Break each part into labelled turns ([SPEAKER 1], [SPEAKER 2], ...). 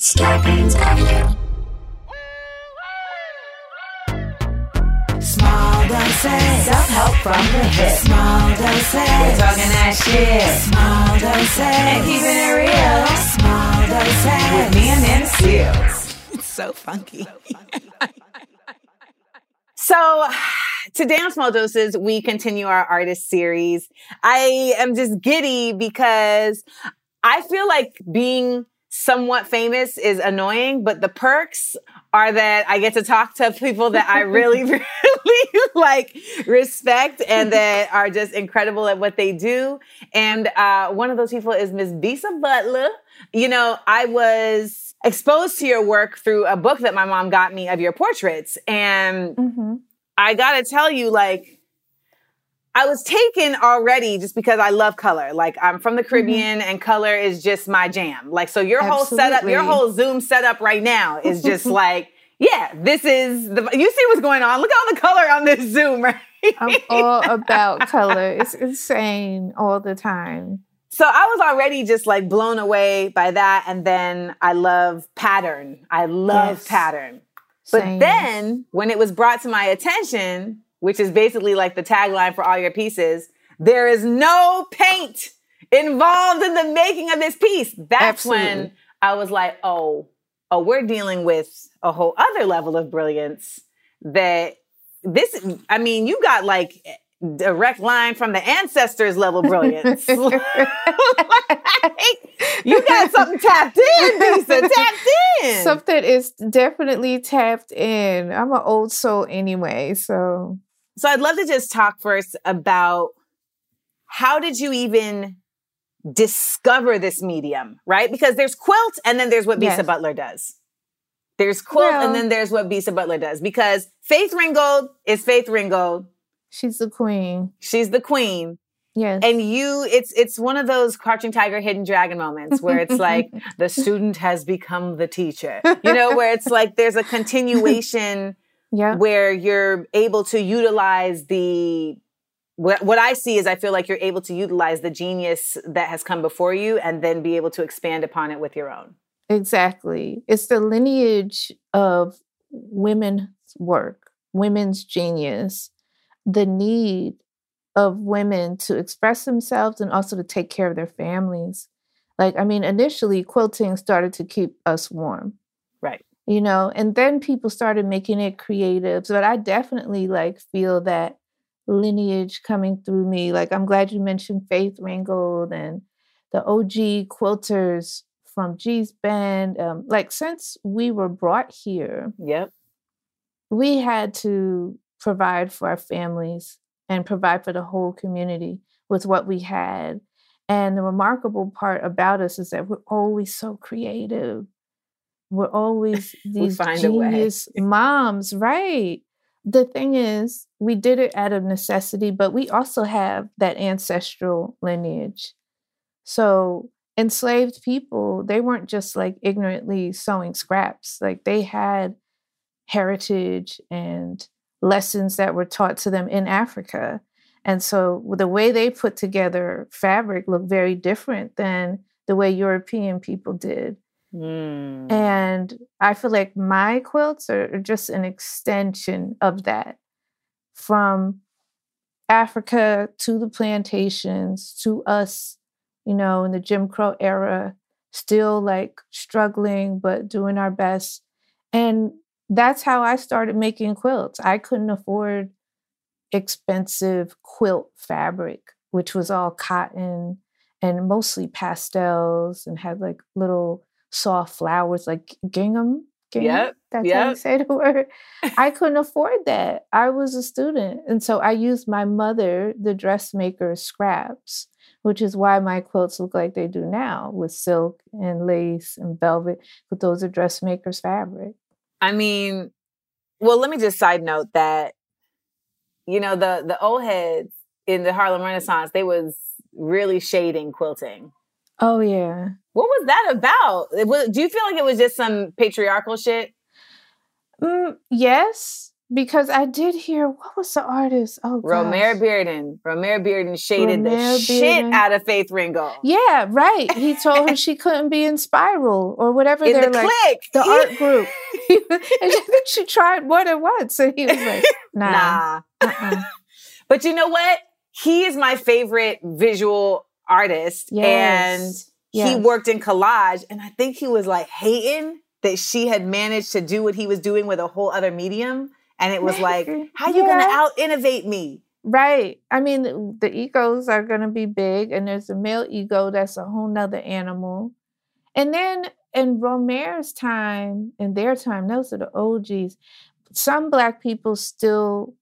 [SPEAKER 1] Scarpins Avenue.
[SPEAKER 2] Small doses.
[SPEAKER 3] Self-help from the hip.
[SPEAKER 2] Small doses.
[SPEAKER 3] We're talking that shit.
[SPEAKER 2] Small doses.
[SPEAKER 3] And keeping it real.
[SPEAKER 2] Small doses.
[SPEAKER 3] With me and them seals.
[SPEAKER 2] It's so funky. so today on Small Doses, we continue our artist series. I am just giddy because I feel like being somewhat famous is annoying, but the perks are that I get to talk to people that I really, really like respect and that are just incredible at what they do. And uh, one of those people is Miss Bisa Butler. You know, I was exposed to your work through a book that my mom got me of your portraits. And
[SPEAKER 4] Mm-hmm.
[SPEAKER 2] I gotta tell you, like, I was taken already just because I love color. Like I'm from the mm-hmm. Caribbean and color is just my jam. Like so your whole setup, your whole Zoom setup right now is just like, yeah, this is the you see what's going on. Look at all the color on this Zoom, right?
[SPEAKER 4] I'm all about color. It's insane all the time.
[SPEAKER 2] So I was already just like blown away by that. And then I love pattern. I love
[SPEAKER 4] Yes.
[SPEAKER 2] pattern. But
[SPEAKER 4] Same.
[SPEAKER 2] then when it was brought to my attention, which is basically like the tagline for all your pieces, there is no paint involved in the making of this piece. That's when I was like, oh, oh, we're dealing with a whole other level of brilliance that this, I mean, you got like direct line from the ancestors level brilliance. Like, you got something tapped in, Bisa, tapped in.
[SPEAKER 4] Something is definitely tapped in. I'm an old soul anyway, so
[SPEAKER 2] So I'd love to just talk first about how did you even discover this medium, right? Because there's quilt and then there's what Bisa
[SPEAKER 4] Yes.
[SPEAKER 2] Butler does. There's quilt
[SPEAKER 4] Well-
[SPEAKER 2] and then there's what Bisa Butler does. Because Faith Ringgold is Faith Ringgold.
[SPEAKER 4] she's the queen.
[SPEAKER 2] She's the queen.
[SPEAKER 4] Yes.
[SPEAKER 2] And you, it's it's one of those crouching tiger, hidden dragon moments where it's like the student has become the teacher. You know, where it's like there's a continuation
[SPEAKER 4] yeah.
[SPEAKER 2] where you're able to utilize the what, what I see is I feel like you're able to utilize the genius that has come before you and then be able to expand upon it with your own.
[SPEAKER 4] Exactly. It's the lineage of women's work, women's genius, the need of women to express themselves and also to take care of their families. Like, I mean, initially, quilting started to keep us warm,
[SPEAKER 2] Right.
[SPEAKER 4] You know, and then people started making it creative. But I definitely like feel that lineage coming through me. Like, I'm glad you mentioned Faith Ringgold and the OG quilters from Gee's Bend. Um, like, since we were brought here,
[SPEAKER 2] Yep.
[SPEAKER 4] we had to provide for our families and provide for the whole community with what we had. And the remarkable part about us is that we're always so creative. We're always these
[SPEAKER 2] find
[SPEAKER 4] genius moms, right? The thing is, we did it out of necessity, but we also have that ancestral lineage. So enslaved people, they weren't just like ignorantly sewing scraps. Like they had heritage and lessons that were taught to them in Africa. And so the way they put together fabric looked very different than the way European people did.
[SPEAKER 2] Mm.
[SPEAKER 4] And I feel like my quilts are are just an extension of that from Africa to the plantations to us, you know, in the Jim Crow era, still like struggling, but doing our best. And that's how I started making quilts. I couldn't afford expensive quilt fabric, which was all cotton and mostly pastels and had like little soft flowers like gingham. gingham?
[SPEAKER 2] Yep,
[SPEAKER 4] That's how you say the word. I couldn't afford that. I was a student. And so I used my mother, the dressmaker's scraps, which is why my quilts look like they do now with silk and lace and velvet, but those are dressmakers fabric.
[SPEAKER 2] I mean, well, let me just side note that you know the the old heads in the Harlem Renaissance, they was really shading quilting.
[SPEAKER 4] Oh yeah.
[SPEAKER 2] What was that about? Was, do you feel like it was just some patriarchal shit?
[SPEAKER 4] Mm, yes, because I did hear what was the artist? Oh,
[SPEAKER 2] Romare. Bearden. Romare Bearden shaded the
[SPEAKER 4] Romare
[SPEAKER 2] shit out of Faith Ringgold.
[SPEAKER 4] Yeah, right. He told her she couldn't be in Spiral or whatever
[SPEAKER 2] In
[SPEAKER 4] they're
[SPEAKER 2] the
[SPEAKER 4] like.
[SPEAKER 2] click.
[SPEAKER 4] The art group. and think she tried more than once, and he was like, "Nah."
[SPEAKER 2] nah.
[SPEAKER 4] uh-uh.
[SPEAKER 2] But you know what? He is my favorite visual artist. And
[SPEAKER 4] Yes.
[SPEAKER 2] he worked in collage. And I think he was like hating that she had managed to do what he was doing with a whole other medium. And it was like, how you gonna out innovate me?
[SPEAKER 4] Right. I mean, the- the egos are going to be big, and there's a male ego that's a whole nother animal. And then in Romare's time, in their time, those are the OGs. Some black people still,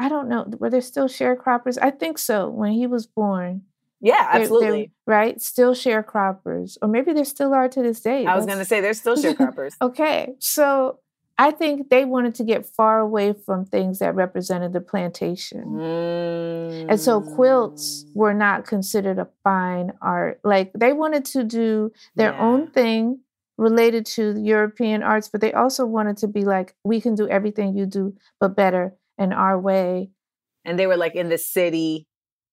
[SPEAKER 4] I don't know, were there still sharecroppers? I think so. When he was born,
[SPEAKER 2] Yeah,
[SPEAKER 4] They- they-
[SPEAKER 2] absolutely.
[SPEAKER 4] right? Still sharecroppers, or maybe there still are to this day.
[SPEAKER 2] I was gonna say there's still sharecroppers.
[SPEAKER 4] Okay, so I think they wanted to get far away from things that represented the plantation. And so quilts
[SPEAKER 2] Mm.
[SPEAKER 4] were not considered a fine art. Like they wanted to do their
[SPEAKER 2] Yeah.
[SPEAKER 4] own thing related to European arts, but they also wanted to be like, we can do everything you do, but better in our way.
[SPEAKER 2] and they were like in the city,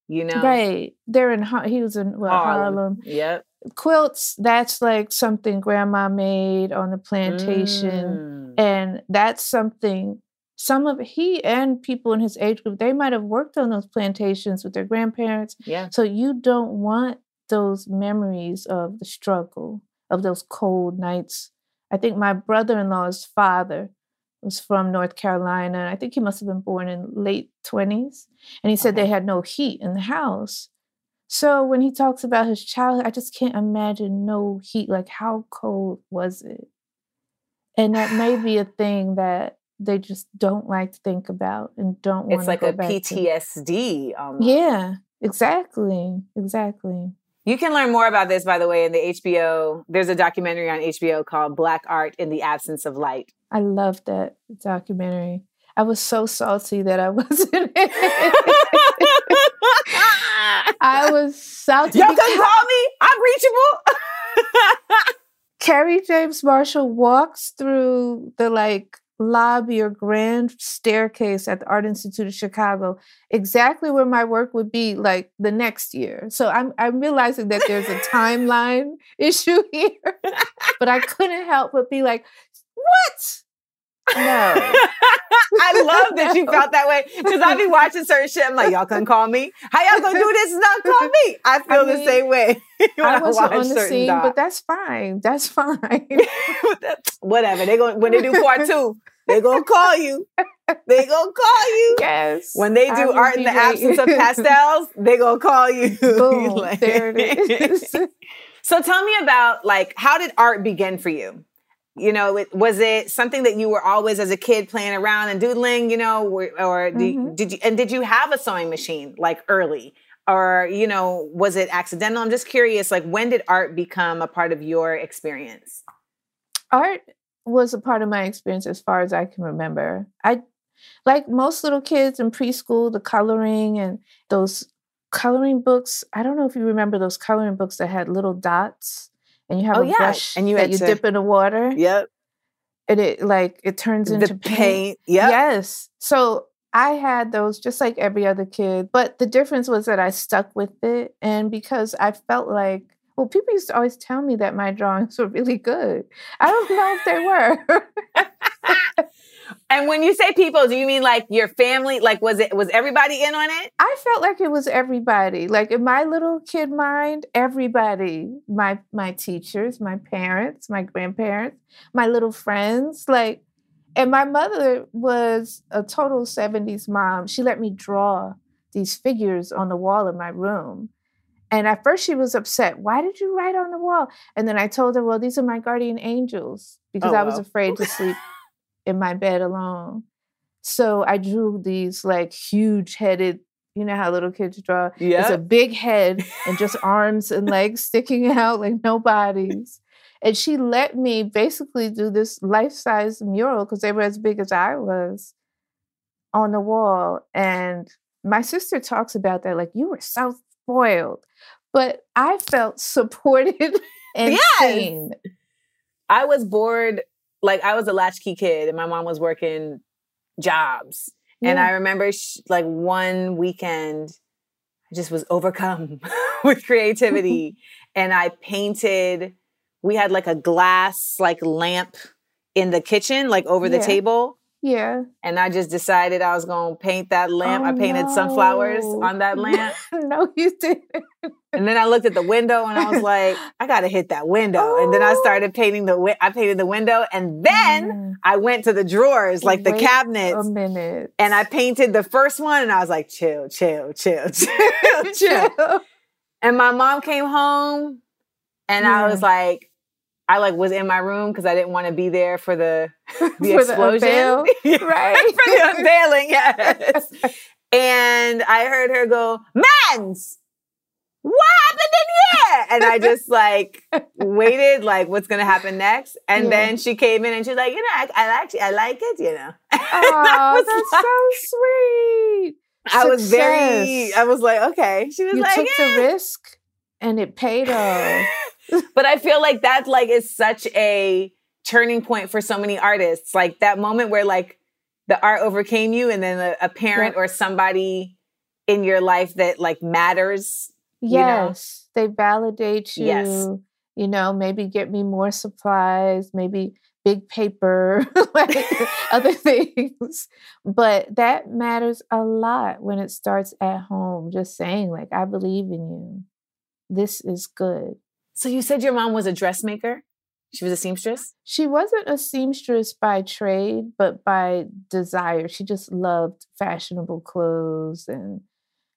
[SPEAKER 2] you know.
[SPEAKER 4] Right. They're in, he was in what,
[SPEAKER 2] Harlem.
[SPEAKER 4] Harlem.
[SPEAKER 2] Yep.
[SPEAKER 4] Quilts, that's like something grandma made on the plantation.
[SPEAKER 2] Mm.
[SPEAKER 4] And that's something some of he and people in his age group, they might have worked on those plantations with their grandparents.
[SPEAKER 2] Yeah.
[SPEAKER 4] So you don't want those memories of the struggle, of those cold nights. I think my brother in law's father was from North Carolina. and I think he must have been born in late 20s. And he said they had no heat in the house. So when he talks about his childhood, I just can't imagine no heat. Like, how cold was it? And that may be a thing that they just don't like to think about and don't want
[SPEAKER 2] It's
[SPEAKER 4] to
[SPEAKER 2] like a
[SPEAKER 4] to.
[SPEAKER 2] PTSD. Almost.
[SPEAKER 4] Yeah, exactly. Exactly.
[SPEAKER 2] You can learn more about this, by the way, in the HBO. There's a documentary on HBO called Black Art in the Absence of Light.
[SPEAKER 4] I love that documentary. I was so salty that I wasn't. I was salty.
[SPEAKER 2] Y'all can call me. I'm reachable.
[SPEAKER 4] Kerry James Marshall walks through the like lobby or grand staircase at the Art Institute of Chicago, exactly where my work would be like the next year. So I'm I'm realizing that there's a timeline issue here. But I couldn't help but be like, what? No.
[SPEAKER 2] I love that you felt that way because I be watching certain shit. I'm like, y'all can call me. How y'all gonna do this not call me? I feel the
[SPEAKER 4] mean,
[SPEAKER 2] same way.
[SPEAKER 4] I wasn't
[SPEAKER 2] watch
[SPEAKER 4] on the scene, but that's fine. That's fine.
[SPEAKER 2] whatever. They going when they do part two, they gonna call you. They gonna call you.
[SPEAKER 4] yes.
[SPEAKER 2] When they do art in the absence of pastels, they gonna call you.
[SPEAKER 4] Boom.
[SPEAKER 2] Like-
[SPEAKER 4] there it is.
[SPEAKER 2] So tell me about like how did art begin for you? You know, it, was it something that you were always as a kid playing around and doodling? You know, or, or do-
[SPEAKER 4] Mhm.
[SPEAKER 2] did you and did you have a sewing machine like early, or you know, was it accidental? I'm just curious. Like, when did art become a part of your experience?
[SPEAKER 4] art was a part of my experience as far as I can remember. I like most little kids in preschool, the coloring and those coloring books. I don't know if you remember those coloring books that had little dots and you have
[SPEAKER 2] Oh,
[SPEAKER 4] a
[SPEAKER 2] yeah,
[SPEAKER 4] brush
[SPEAKER 2] and you
[SPEAKER 4] that you
[SPEAKER 2] to-
[SPEAKER 4] dip in the water
[SPEAKER 2] Yep,
[SPEAKER 4] and it like it turns into
[SPEAKER 2] the
[SPEAKER 4] paint.
[SPEAKER 2] paint. Yep.
[SPEAKER 4] Yes. So I had those just like every other kid. But the difference was that I stuck with it. And because I felt like, well, people used to always tell me that my drawings were really good. I don't know if they were.
[SPEAKER 2] And when you say people, do you mean like your family? Like, was it was everybody in on it?
[SPEAKER 4] I felt like it was everybody. Like in my little kid mind, everybody, my my teachers, my parents, my grandparents, my little friends, like and my mother was a total 70s mom. She let me draw these figures on the wall of my room. And at first she was upset. Why did you write on the wall? And then I told her, well, these are my guardian angels because
[SPEAKER 2] Oh,
[SPEAKER 4] I was
[SPEAKER 2] wow.
[SPEAKER 4] afraid to sleep in my bed alone. So I drew these like huge headed You know how little kids draw?
[SPEAKER 2] Yeah.
[SPEAKER 4] It's a big head and just arms and legs sticking out like no bodies. And she let me basically do this life size mural because they were as big as I was on the wall. And my sister talks about that like, you were so spoiled. But I felt supported and
[SPEAKER 2] Yes.
[SPEAKER 4] seen.
[SPEAKER 2] I was bored. Like I was a latchkey kid, and my mom was working jobs. And I remember, sh- like one weekend, I just was overcome with creativity, and I painted. We had like a glass like lamp in the kitchen, like over the table,
[SPEAKER 4] yeah.
[SPEAKER 2] and I just decided I was gonna paint that lamp. I
[SPEAKER 4] Oh,
[SPEAKER 2] painted sunflowers on that lamp,
[SPEAKER 4] no, you didn't.
[SPEAKER 2] and then I looked at the window, and I was like, I gotta hit that window. And then I
[SPEAKER 4] Oh.
[SPEAKER 2] started painting the. wi- I painted the window, and then.
[SPEAKER 4] Mm,
[SPEAKER 2] I went to the drawers, like the
[SPEAKER 4] Wait
[SPEAKER 2] cabinets,
[SPEAKER 4] a minute.
[SPEAKER 2] and I painted the first one, and I was like, chill, chill, chill, chill, chill. And my mom came home, and I was like, I like was in my room because I didn't want to be there for the the
[SPEAKER 4] For the
[SPEAKER 2] explosion,
[SPEAKER 4] unveil, right?
[SPEAKER 2] for the unveiling, yes. and I heard her go, "Mans, what happened in here?" And I just like waited, like, what's gonna happen next? And
[SPEAKER 4] Yeah.
[SPEAKER 2] then she came in and she's like, "You know, I, I actually I like it, you know."
[SPEAKER 4] Oh,
[SPEAKER 2] was
[SPEAKER 4] that's
[SPEAKER 2] like-
[SPEAKER 4] so sweet.
[SPEAKER 2] I was very, I was like, okay. She was
[SPEAKER 4] You
[SPEAKER 2] like,
[SPEAKER 4] took
[SPEAKER 2] "Yeah."
[SPEAKER 4] the risk and it paid off.
[SPEAKER 2] But I feel like that like is such a turning point for so many artists. Like that moment where like the art overcame you, and then a, a parent
[SPEAKER 4] Yeah.
[SPEAKER 2] or somebody in your life that like matters. know?
[SPEAKER 4] Yes, they validate you.
[SPEAKER 2] Yes.
[SPEAKER 4] You know, maybe get me more supplies, maybe big paper, like other things. But that matters a lot when it starts at home. Just saying, like, I believe in you. This is good.
[SPEAKER 2] So you said your mom was a dressmaker. She was a seamstress.
[SPEAKER 4] She wasn't a seamstress by trade, but by desire. She just loved fashionable clothes and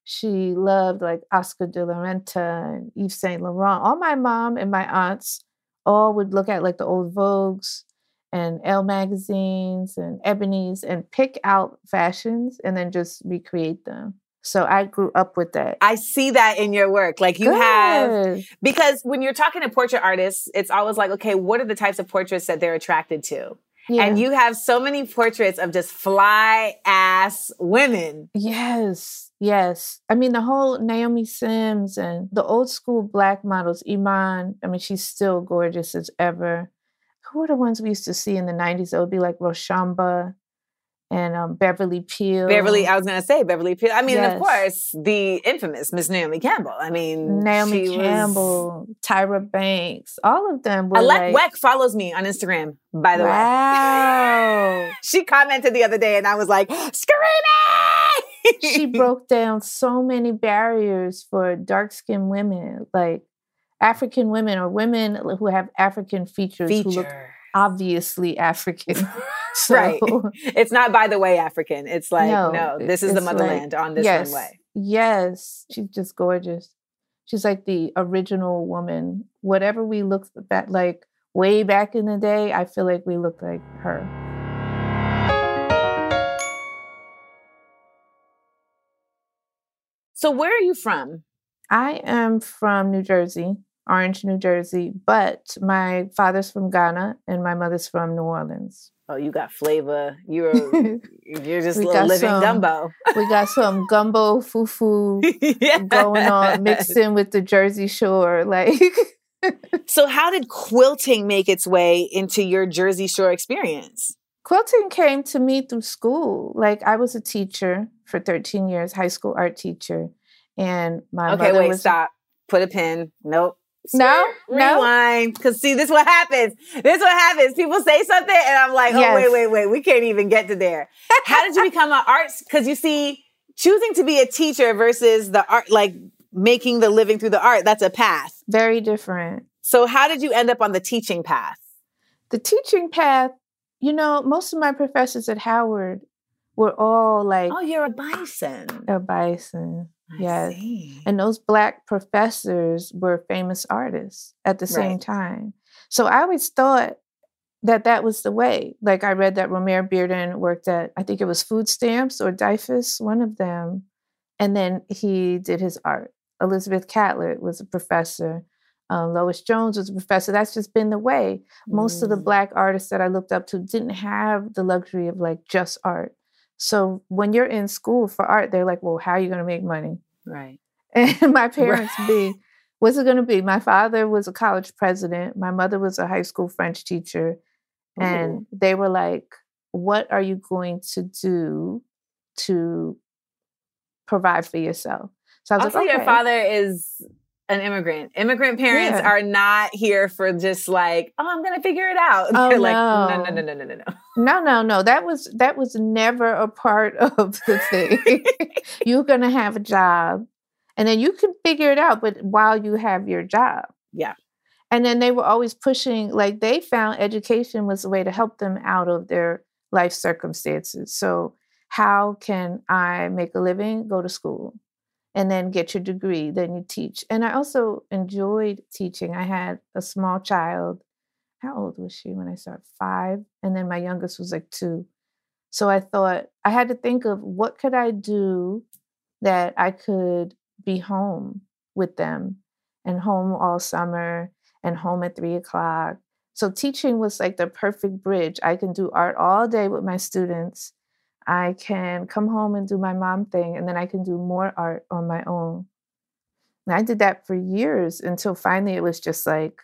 [SPEAKER 4] she loved like Oscar de la Renta and Yves Saint Laurent. All my mom and my aunts all would look at like the old Vogues and Elle magazines and Ebony's and pick out fashions and then just recreate them. So I grew up with that.
[SPEAKER 2] I see that in your work. Like you have because when you're talking to portrait artists, it's always like, okay, what are the types of portraits that they're attracted to?
[SPEAKER 4] yeah.
[SPEAKER 2] And you have so many portraits of just fly ass women.
[SPEAKER 4] Yes, yes. I mean, the whole Naomi Sims and the old school black models, Iman, I mean, she's still gorgeous as ever. Who are the ones we used to see in the 90s? That would be like Roshumba and um, Beverly Peele.
[SPEAKER 2] Beverly, I was gonna say Beverly Peele. I mean, of course, the infamous Miss Naomi Campbell. I mean,
[SPEAKER 4] Naomi
[SPEAKER 2] she was-
[SPEAKER 4] Campbell, Tyra Banks, all of them were
[SPEAKER 2] Alek
[SPEAKER 4] like,
[SPEAKER 2] Wek follows me on Instagram, by the way.
[SPEAKER 4] wow.
[SPEAKER 2] She commented the other day and I was like, screaming!
[SPEAKER 4] she broke down so many barriers for dark skinned women, like African women or women who have African features who look obviously African. So,
[SPEAKER 2] Right. It's not by the way African. It's like, no,
[SPEAKER 4] No,
[SPEAKER 2] this is the
[SPEAKER 4] it's like-
[SPEAKER 2] motherland on this
[SPEAKER 4] yes,
[SPEAKER 2] runway.
[SPEAKER 4] Yes, she's just gorgeous. She's like the original woman. Whatever we look back like way back in the day, I feel like we look like her.
[SPEAKER 2] So where are you from?
[SPEAKER 4] I am from New Jersey, Orange, New Jersey, but my father's from Ghana and my mother's from New Orleans.
[SPEAKER 2] Oh, you got flavor. You're you're just a living
[SPEAKER 4] some.
[SPEAKER 2] gumbo.
[SPEAKER 4] we got some gumbo fufu
[SPEAKER 2] Yes.
[SPEAKER 4] going on mixed in with the Jersey Shore. Like
[SPEAKER 2] So how did quilting make its way into your Jersey Shore experience?
[SPEAKER 4] quilting came to me through school. Like I was a teacher for 13 years, high school art teacher. And my
[SPEAKER 2] Okay,
[SPEAKER 4] mother
[SPEAKER 2] wait,
[SPEAKER 4] was
[SPEAKER 2] stop. Put a pin. Nope.
[SPEAKER 4] No, no.
[SPEAKER 2] Rewind. Because see, this what happens. This what happens. People say something, and I'm like, oh
[SPEAKER 4] Yes.
[SPEAKER 2] wait, wait, wait. We can't even get to there. How did you become an arts? Because you see, choosing to be a teacher versus the art, like making the living through the art, that's a path.
[SPEAKER 4] very different.
[SPEAKER 2] So how did you end up on the teaching path?
[SPEAKER 4] The teaching path, you know, most of my professors at Howard were all like
[SPEAKER 2] Oh, you're a bison.
[SPEAKER 4] a bison.
[SPEAKER 2] I
[SPEAKER 4] yes.
[SPEAKER 2] see.
[SPEAKER 4] And those black professors were famous artists at the same
[SPEAKER 2] Right.
[SPEAKER 4] time. So I always thought that that was the way. Like I read that Romare Bearden worked at, I think it was Food Stamps or DIFUS, one of them. And then he did his art. Elizabeth Catlett was a professor. Uh, Lois Jones was a professor. That's just been the way. Most of the
[SPEAKER 2] Mm.
[SPEAKER 4] black artists that I looked up to didn't have the luxury of like just art. So when you're in school for art, they're like, well, how are you going to make money?
[SPEAKER 2] Right.
[SPEAKER 4] And my parents be, what's it going to be? My father was a college president. My mother was a high school French teacher. And they were like, what are you going to do to provide for yourself? So I was
[SPEAKER 2] Also,
[SPEAKER 4] like,
[SPEAKER 2] your
[SPEAKER 4] okay.
[SPEAKER 2] father is an immigrant. Immigrant parents
[SPEAKER 4] Yeah.
[SPEAKER 2] are not here for just like, oh, I'm gonna figure it out.
[SPEAKER 4] Oh,
[SPEAKER 2] They're like, no,
[SPEAKER 4] no.
[SPEAKER 2] no, no, no, no, no, no.
[SPEAKER 4] No, no, no. That was that was never a part of the thing. You're gonna have a job, and then you can figure it out. But while you have your job,
[SPEAKER 2] Yeah.
[SPEAKER 4] And then they were always pushing. Like they found education was a way to help them out of their life circumstances. So how can I make a living? Go to school, and then get your degree. Then you teach. And I also enjoyed teaching. I had a small child how old was she when I started? Five. And then my youngest was like two. So I thought I had to think of what could I do that I could be home with them and home all summer and home at three o'clock. So teaching was like the perfect bridge. I can do art all day with my students. I can come home and do my mom thing, and then I can do more art on my own. And I did that for years until finally it was just like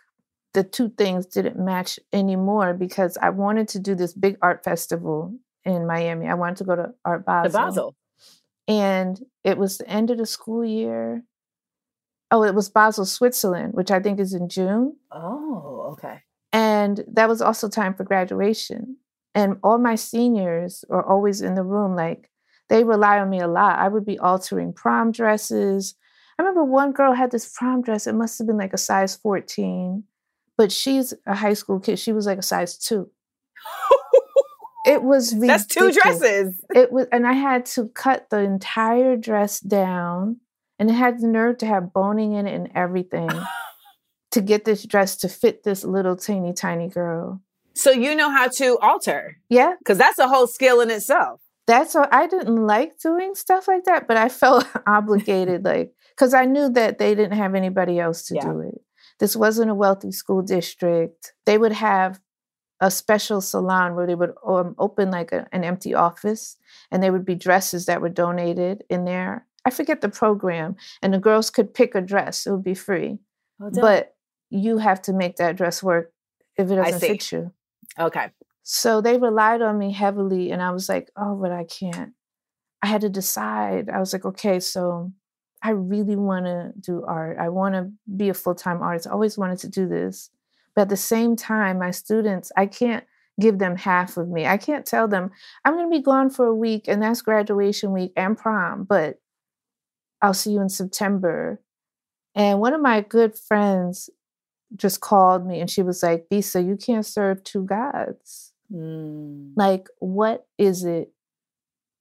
[SPEAKER 4] the two things didn't match anymore because I wanted to do this big art festival in Miami. I wanted to go to Art Basel.
[SPEAKER 2] The
[SPEAKER 4] Basel. And it was the end of the school year. Oh, it was Basel, Switzerland, which I think is in June.
[SPEAKER 2] Oh, okay.
[SPEAKER 4] And that was also time for graduation. And all my seniors are always in the room. Like they rely on me a lot. I would be altering prom dresses. I remember one girl had this prom dress. It must have been like a size 14, but she's a high school kid. She was like a size two. It was
[SPEAKER 2] That's two
[SPEAKER 4] ridiculous.
[SPEAKER 2] dresses.
[SPEAKER 4] It was, and I had to cut the entire dress down, and it had the nerve to have boning in it and everything to get this dress to fit this little teeny tiny girl.
[SPEAKER 2] So you know how to alter
[SPEAKER 4] Yeah,
[SPEAKER 2] because that's a whole skill in itself.
[SPEAKER 4] that's what I didn't like doing stuff like that, but I felt obligated, like, because I knew that they didn't have anybody else to
[SPEAKER 2] Yeah.
[SPEAKER 4] do it. This wasn't a wealthy school district. They would have a special salon where they would um, open like a, an empty office and there would be dresses that were donated in there. I forget the program, and the girls could pick a dress, it would be free. But you have to make that dress work if it doesn't fit you.
[SPEAKER 2] Okay.
[SPEAKER 4] So they relied on me heavily, and I was like, oh, but I can't. I had to decide. I was like, okay, so I really want to do art. I want to be a full time artist. I always wanted to do this. But at the same time, my students, I can't give them half of me. I can't tell them, I'm going to be gone for a week, and that's graduation week and prom, but I'll see you in September. And one of my good friends just called me and she was like, Bisa, you can't serve two gods
[SPEAKER 2] Mm.
[SPEAKER 4] like what is it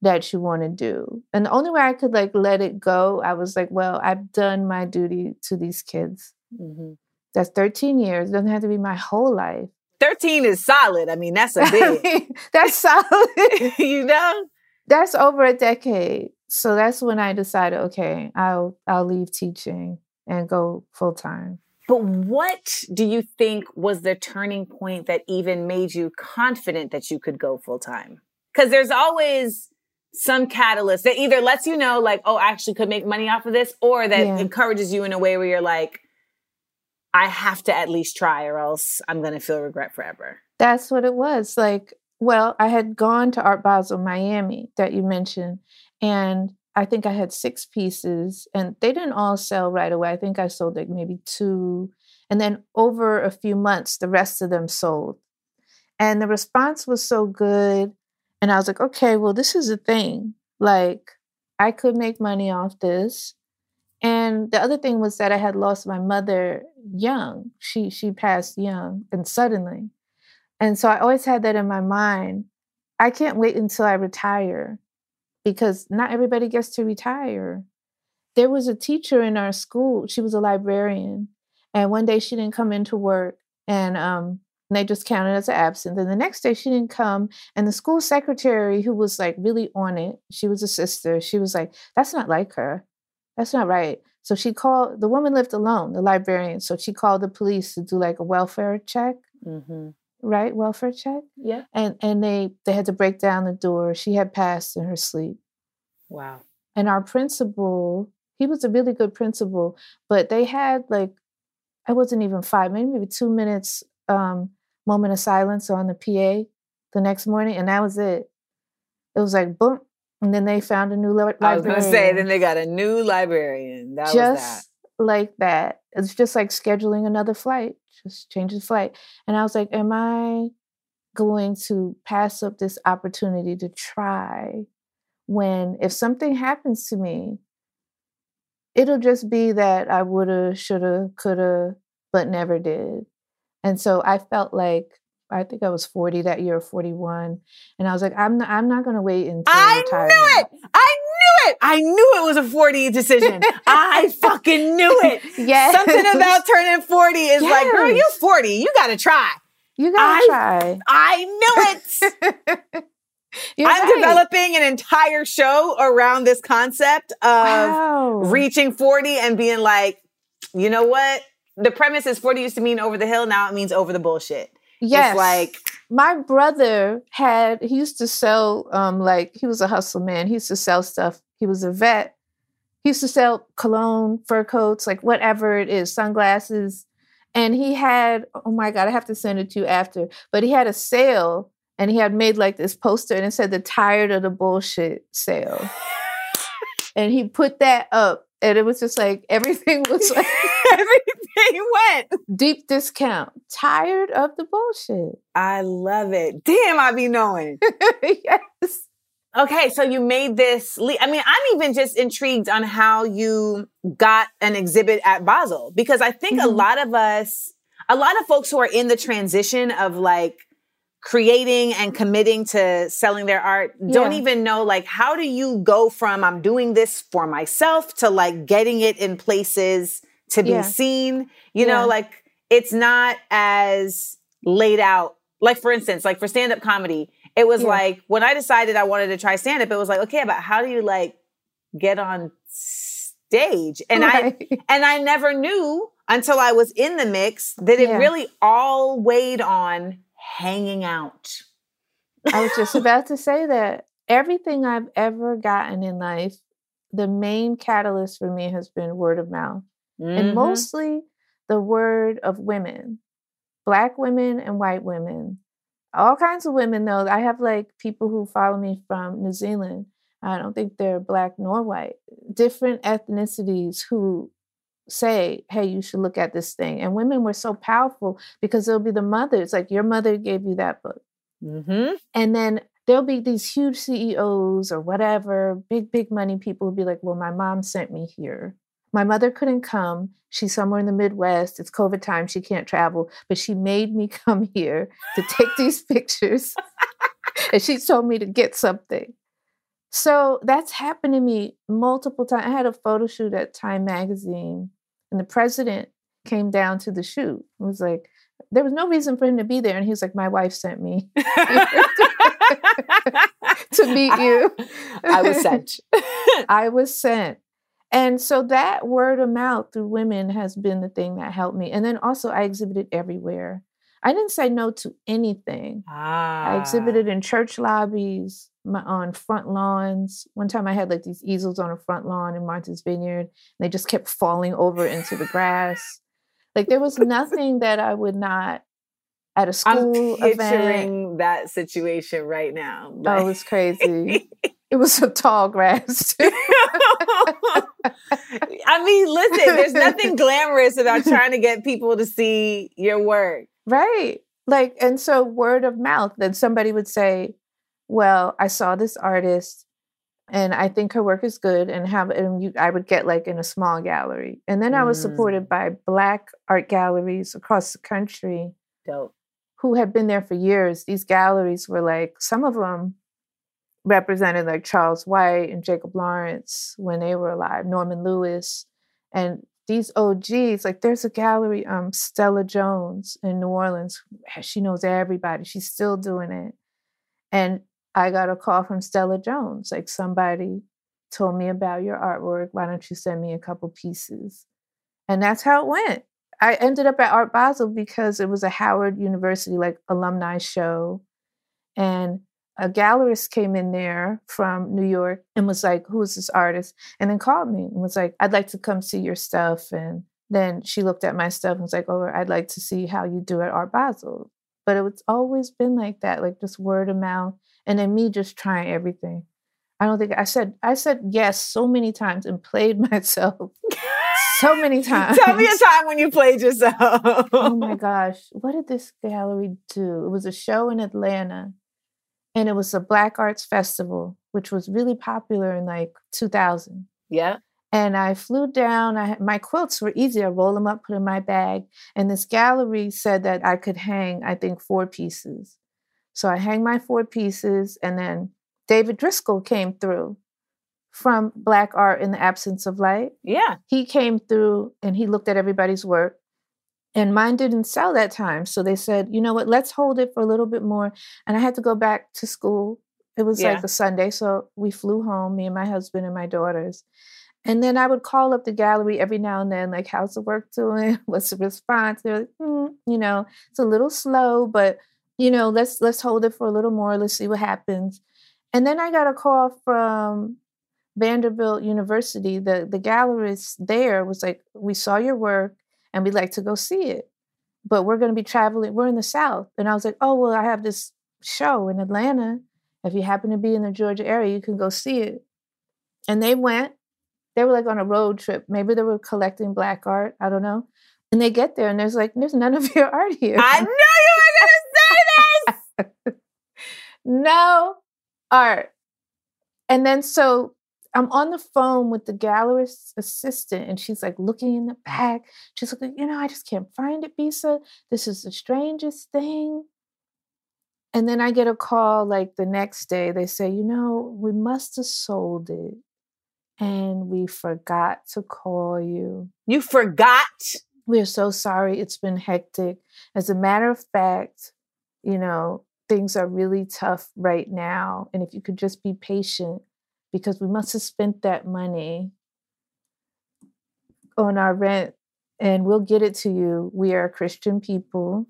[SPEAKER 4] that you want to do and the only way i could like let it go i was like well i've done my duty to these kids
[SPEAKER 2] Mhm.
[SPEAKER 4] that's 13 years doesn't have to be my whole life
[SPEAKER 2] 13 is solid. I mean, that's a big,
[SPEAKER 4] that's solid
[SPEAKER 2] you know?
[SPEAKER 4] that's over a decade so that's when i decided okay i'll i'll leave teaching and go full time
[SPEAKER 2] But what do you think was the turning point that even made you confident that you could go full time? Because there's always some catalyst that either lets you know, like, oh, I actually could make money off of this, or that
[SPEAKER 4] Yeah.
[SPEAKER 2] encourages you in a way where you're like, I have to at least try, or else I'm going to feel regret forever.
[SPEAKER 4] That's what it was. Like, well, I had gone to Art Basel Miami that you mentioned, and I think I had six pieces, and they didn't all sell right away. I think I sold like maybe two. And then over a few months, the rest of them sold. And the response was so good. And I was like, okay, well, this is a thing. Like, I could make money off this. And the other thing was that I had lost my mother young. She she passed young and suddenly. And so I always had that in my mind. I can't wait until I retire because not everybody gets to retire. There was a teacher in our school, she was a librarian, and one day she didn't come into work and um they just counted as an absent. Then the next day she didn't come. And the school secretary, who was like really on it, she was a sister. She was like, that's not like her. That's not right. So she called, the woman lived alone, the librarian. So she called the police to do like a welfare check,
[SPEAKER 2] Mm-hmm.
[SPEAKER 4] Right? Welfare check.
[SPEAKER 2] Yeah.
[SPEAKER 4] And and they they had to break down the door. She had passed in her sleep.
[SPEAKER 2] Wow.
[SPEAKER 4] And our principal, he was a really good principal, but they had like, I wasn't even five, maybe, maybe two minutes um, moment of silence on the PA the next morning, and that was it. It was like boom, and then they found a new li- librarian.
[SPEAKER 2] I was gonna say, then they got a new librarian. That was that.
[SPEAKER 4] just like that. It's just like scheduling another flight, just change the flight. And I was like, am I going to pass up this opportunity to try when if something happens to me, it'll just be that I woulda, shoulda, coulda, but never did. And so I felt like I think I was 40 that year, 41. And I was like, I'm not, I'm not gonna wait until
[SPEAKER 2] I
[SPEAKER 4] retirement.
[SPEAKER 2] knew it. I knew it. I knew it was a 40 decision. I fucking knew it.
[SPEAKER 4] Yes.
[SPEAKER 2] Something about turning 40 is like, girl, you're 40. You gotta try.
[SPEAKER 4] you gotta try.
[SPEAKER 2] I knew it.
[SPEAKER 4] You're
[SPEAKER 2] I'm
[SPEAKER 4] right.
[SPEAKER 2] developing an entire show around this concept of
[SPEAKER 4] wow.
[SPEAKER 2] reaching 40 and being like, you know what? The premise is 40 used to mean over the hill. Now it means over the bullshit.
[SPEAKER 4] yes.
[SPEAKER 2] It's like,
[SPEAKER 4] my brother had he used to sell um like he was a hustle man. He used to sell stuff. He was a vet. He used to sell cologne, fur coats, like whatever it is, sunglasses. And he had, oh my God, I have to send it to you after. But he had a sale and he had made like this poster and it said the tired of the bullshit sale. and he put that up and it was just like everything was like
[SPEAKER 2] everything went.
[SPEAKER 4] deep discount. Tired of the bullshit.
[SPEAKER 2] I love it. Damn, I be knowing.
[SPEAKER 4] yes.
[SPEAKER 2] Okay, so you made this. Le- I mean, I'm even just intrigued on how you got an exhibit at Basel because I think a
[SPEAKER 4] Mhm.
[SPEAKER 2] lot of us, a lot of folks who are in the transition of like creating and committing to selling their art don't
[SPEAKER 4] Yeah.
[SPEAKER 2] even know like how do you go from I'm doing this for myself to like getting it in places to be
[SPEAKER 4] Yeah.
[SPEAKER 2] seen. You
[SPEAKER 4] Yeah.
[SPEAKER 2] know, like it's not as laid out. Like for instance, like for stand up comedy, it was
[SPEAKER 4] Yeah.
[SPEAKER 2] like when I decided I wanted to try stand up, it was like, okay, but how do you like get on stage? And I and I never knew until I was in the mix that it
[SPEAKER 4] Yeah.
[SPEAKER 2] really all weighed on hanging out.
[SPEAKER 4] I was just about to say that everything I've ever gotten in life, the main catalyst for me has been word of mouth. And
[SPEAKER 2] Mhm.
[SPEAKER 4] mostly the word of women, black women and white women. All kinds of women, though. I have like people who follow me from New Zealand. I don't think they're black nor white. Different ethnicities who say, hey, you should look at this thing. And women were so powerful because it'll be the mothers, like your mother gave you that book.
[SPEAKER 2] Mhm.
[SPEAKER 4] And then there'll be these huge CEOs or whatever, big, big money people will be like, well, my mom sent me here. My mother couldn't come. She's somewhere in the Midwest. It's COVID time. She can't travel, but she made me come here to take these pictures. and she told me to get something. So that's happened to me multiple times. I had a photo shoot at Time Magazine, and the president came down to the shoot. It was like, there was no reason for him to be there. And he was like, My wife sent me to meet you.
[SPEAKER 2] I was sent.
[SPEAKER 4] I was sent. And so that word of mouth through women has been the thing that helped me. And then also, I exhibited everywhere. I didn't say no to anything.
[SPEAKER 2] ah.
[SPEAKER 4] I exhibited in church lobbies, my, on front lawns. One time I had like these easels on a front lawn in Martha's Vineyard, and they just kept falling over into the grass. Like there was nothing that I would not at a
[SPEAKER 2] I'm
[SPEAKER 4] school event.
[SPEAKER 2] that situation right now.
[SPEAKER 4] Oh, it was crazy. It was a tall grass. too.
[SPEAKER 2] I mean, listen, there's nothing glamorous about trying to get people to see your work.
[SPEAKER 4] Right. Like, and so word of mouth, then somebody would say, Well, I saw this artist and I think her work is good and have and you I would get like in a small gallery. And then I was
[SPEAKER 2] Mm.
[SPEAKER 4] supported by black art galleries across the country
[SPEAKER 2] Dope.
[SPEAKER 4] who had been there for years. These galleries were like some of them represented like Charles White and Jacob Lawrence when they were alive, Norman Lewis. And these OGs, like there's a gallery, um, Stella Jones in New Orleans. She knows everybody. She's still doing it. And I got a call from Stella Jones, like somebody told me about your artwork. Why don't you send me a couple pieces? And that's how it went. I ended up at Art Basel because it was a Howard University like alumni show. And a gallerist came in there from New York and was like, Who is this artist? And then called me and was like, I'd like to come see your stuff. And then she looked at my stuff and was like, Oh, I'd like to see how you do at Art Basel. But it's always been like that, like just word of mouth. And then me just trying everything. I don't think I said I said yes so many times and played myself so many times.
[SPEAKER 2] Tell me a time when you played yourself.
[SPEAKER 4] oh my gosh, what did this gallery do? It was a show in Atlanta, and it was a Black Arts Festival, which was really popular in like 2000.
[SPEAKER 2] Yeah.
[SPEAKER 4] And I flew down. I my quilts were easy. I roll them up, put in my bag, and this gallery said that I could hang, I think, four pieces. So I hang my four pieces, and then David Driskell came through from Black Art in the Absence of Light.
[SPEAKER 2] Yeah.
[SPEAKER 4] He came through and he looked at everybody's work. And mine didn't sell that time. So they said, you know what, let's hold it for a little bit more. And I had to go back to school. It was
[SPEAKER 2] Yeah.
[SPEAKER 4] like a Sunday. So we flew home, me and my husband and my daughters. And then I would call up the gallery every now and then, like, how's the work doing? What's the response? They're like, "Hmm, you know, it's a little slow, but you know, let's let's hold it for a little more. Let's see what happens. And then I got a call from Vanderbilt University. The the gallerist there was like, we saw your work and we'd like to go see it. But we're gonna be traveling, we're in the South. And I was like, oh well, I have this show in Atlanta. If you happen to be in the Georgia area, you can go see it. And they went. They were like on a road trip. Maybe they were collecting black art. I don't know. And they get there and there's like, there's none of your art here.
[SPEAKER 2] I knew you were going to say this.
[SPEAKER 4] no art. And then so I'm on the phone with the gallerist's assistant, and she's like looking in the back. She's like, you know, I just can't find it, Bisa. This is the strangest thing. And then I get a call like the next day. They say, you know, we must have sold it. And we forgot to call you.
[SPEAKER 2] You forgot.
[SPEAKER 4] We're so sorry. It's been hectic. As a matter of fact, you know, things are really tough right now. And if you could just be patient, because we must have spent that money on our rent and we'll get it to you. We are Christian people.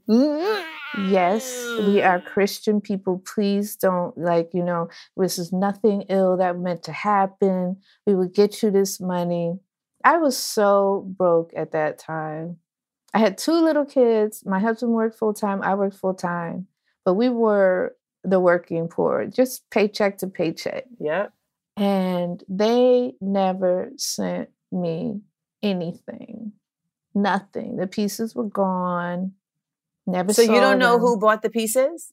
[SPEAKER 4] Yes, we are Christian people. Please don't, like, you know, this is nothing ill that meant to happen. We will get you this money. I was so broke at that time. I had two little kids. My husband worked full time. I worked full time, but we were the working poor, just paycheck to paycheck.
[SPEAKER 2] Yep.
[SPEAKER 4] And they never sent me anything, nothing. The pieces were gone. Never.
[SPEAKER 2] So you don't know
[SPEAKER 4] them.
[SPEAKER 2] who bought the pieces?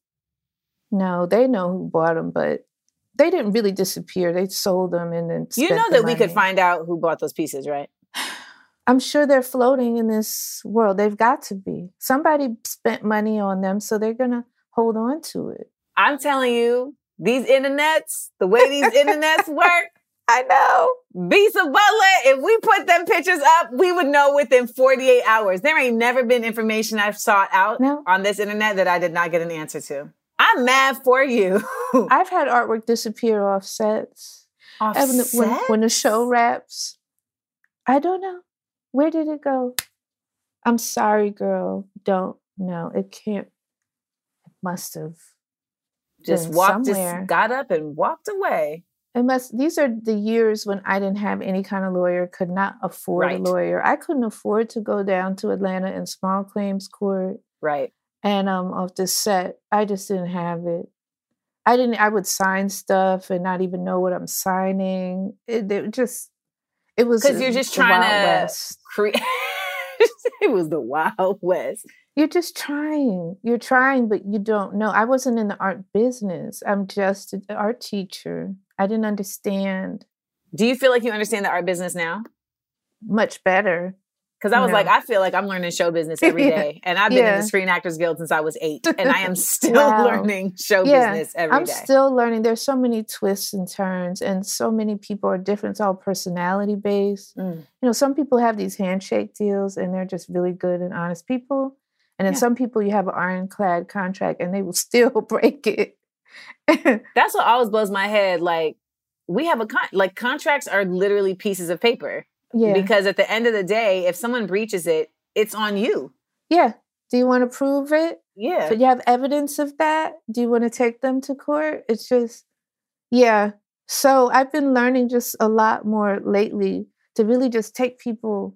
[SPEAKER 4] No, they know who bought them, but they didn't really disappear. They sold them and then.
[SPEAKER 2] You know that we could find out who bought those pieces, right?
[SPEAKER 4] I'm sure they're floating in this world. They've got to be. Somebody spent money on them, so they're gonna hold on to it.
[SPEAKER 2] I'm telling you, these internets, the way these internets work,
[SPEAKER 4] I know.
[SPEAKER 2] Bisa Butler, if we put them pictures up, we would know within 48 hours. There ain't never been information I've sought out
[SPEAKER 4] No.
[SPEAKER 2] on this internet that I did not get an answer to. I'm mad for you.
[SPEAKER 4] I've had artwork disappear off sets. And when, the, when, when the show wraps, I don't know. Where did it go? I'm sorry, girl. Don't know. It can't. It must have.
[SPEAKER 2] Just walked,
[SPEAKER 4] somewhere.
[SPEAKER 2] just got up and walked away.
[SPEAKER 4] It must. These are the years when I didn't have any kind of lawyer, could not afford
[SPEAKER 2] Right.
[SPEAKER 4] a lawyer. I couldn't afford to go down to Atlanta in small claims court
[SPEAKER 2] Right.
[SPEAKER 4] and um off the set. I just didn't have it. I didn't. I would sign stuff and not even know what I'm signing. It, it just. It was
[SPEAKER 2] Because you're just trying to create. it was the Wild West.
[SPEAKER 4] You're just trying. You're trying, but you don't know. I wasn't in the art business. I'm just an art teacher. I didn't understand
[SPEAKER 2] Do you feel like you understand the art business now?
[SPEAKER 4] much better.
[SPEAKER 2] Because I was
[SPEAKER 4] No.
[SPEAKER 2] like, I feel like I'm learning show business every
[SPEAKER 4] Yeah.
[SPEAKER 2] day. And I've been in the Screen Actors Guild since I was eight. And I am still
[SPEAKER 4] Wow.
[SPEAKER 2] learning show
[SPEAKER 4] Yeah.
[SPEAKER 2] business every day.
[SPEAKER 4] I'm still learning. There's so many twists and turns, and so many people are different. It's all personality based.
[SPEAKER 2] Mm.
[SPEAKER 4] You know, some people have these handshake deals, and they're just really good and honest people. And then
[SPEAKER 2] Yeah.
[SPEAKER 4] some people, you have an ironclad contract, and they will still break it.
[SPEAKER 2] That's what always blows my head. Like, we have a con- like contracts are literally pieces of paper
[SPEAKER 4] yeah,
[SPEAKER 2] because at the end of the day, if someone breaches it, it's on you.
[SPEAKER 4] yeah. Do you want to prove it?
[SPEAKER 2] Yeah.
[SPEAKER 4] So you have evidence of that? Do you want to take them to court? It's just, yeah. So I've been learning just a lot more lately to really just take people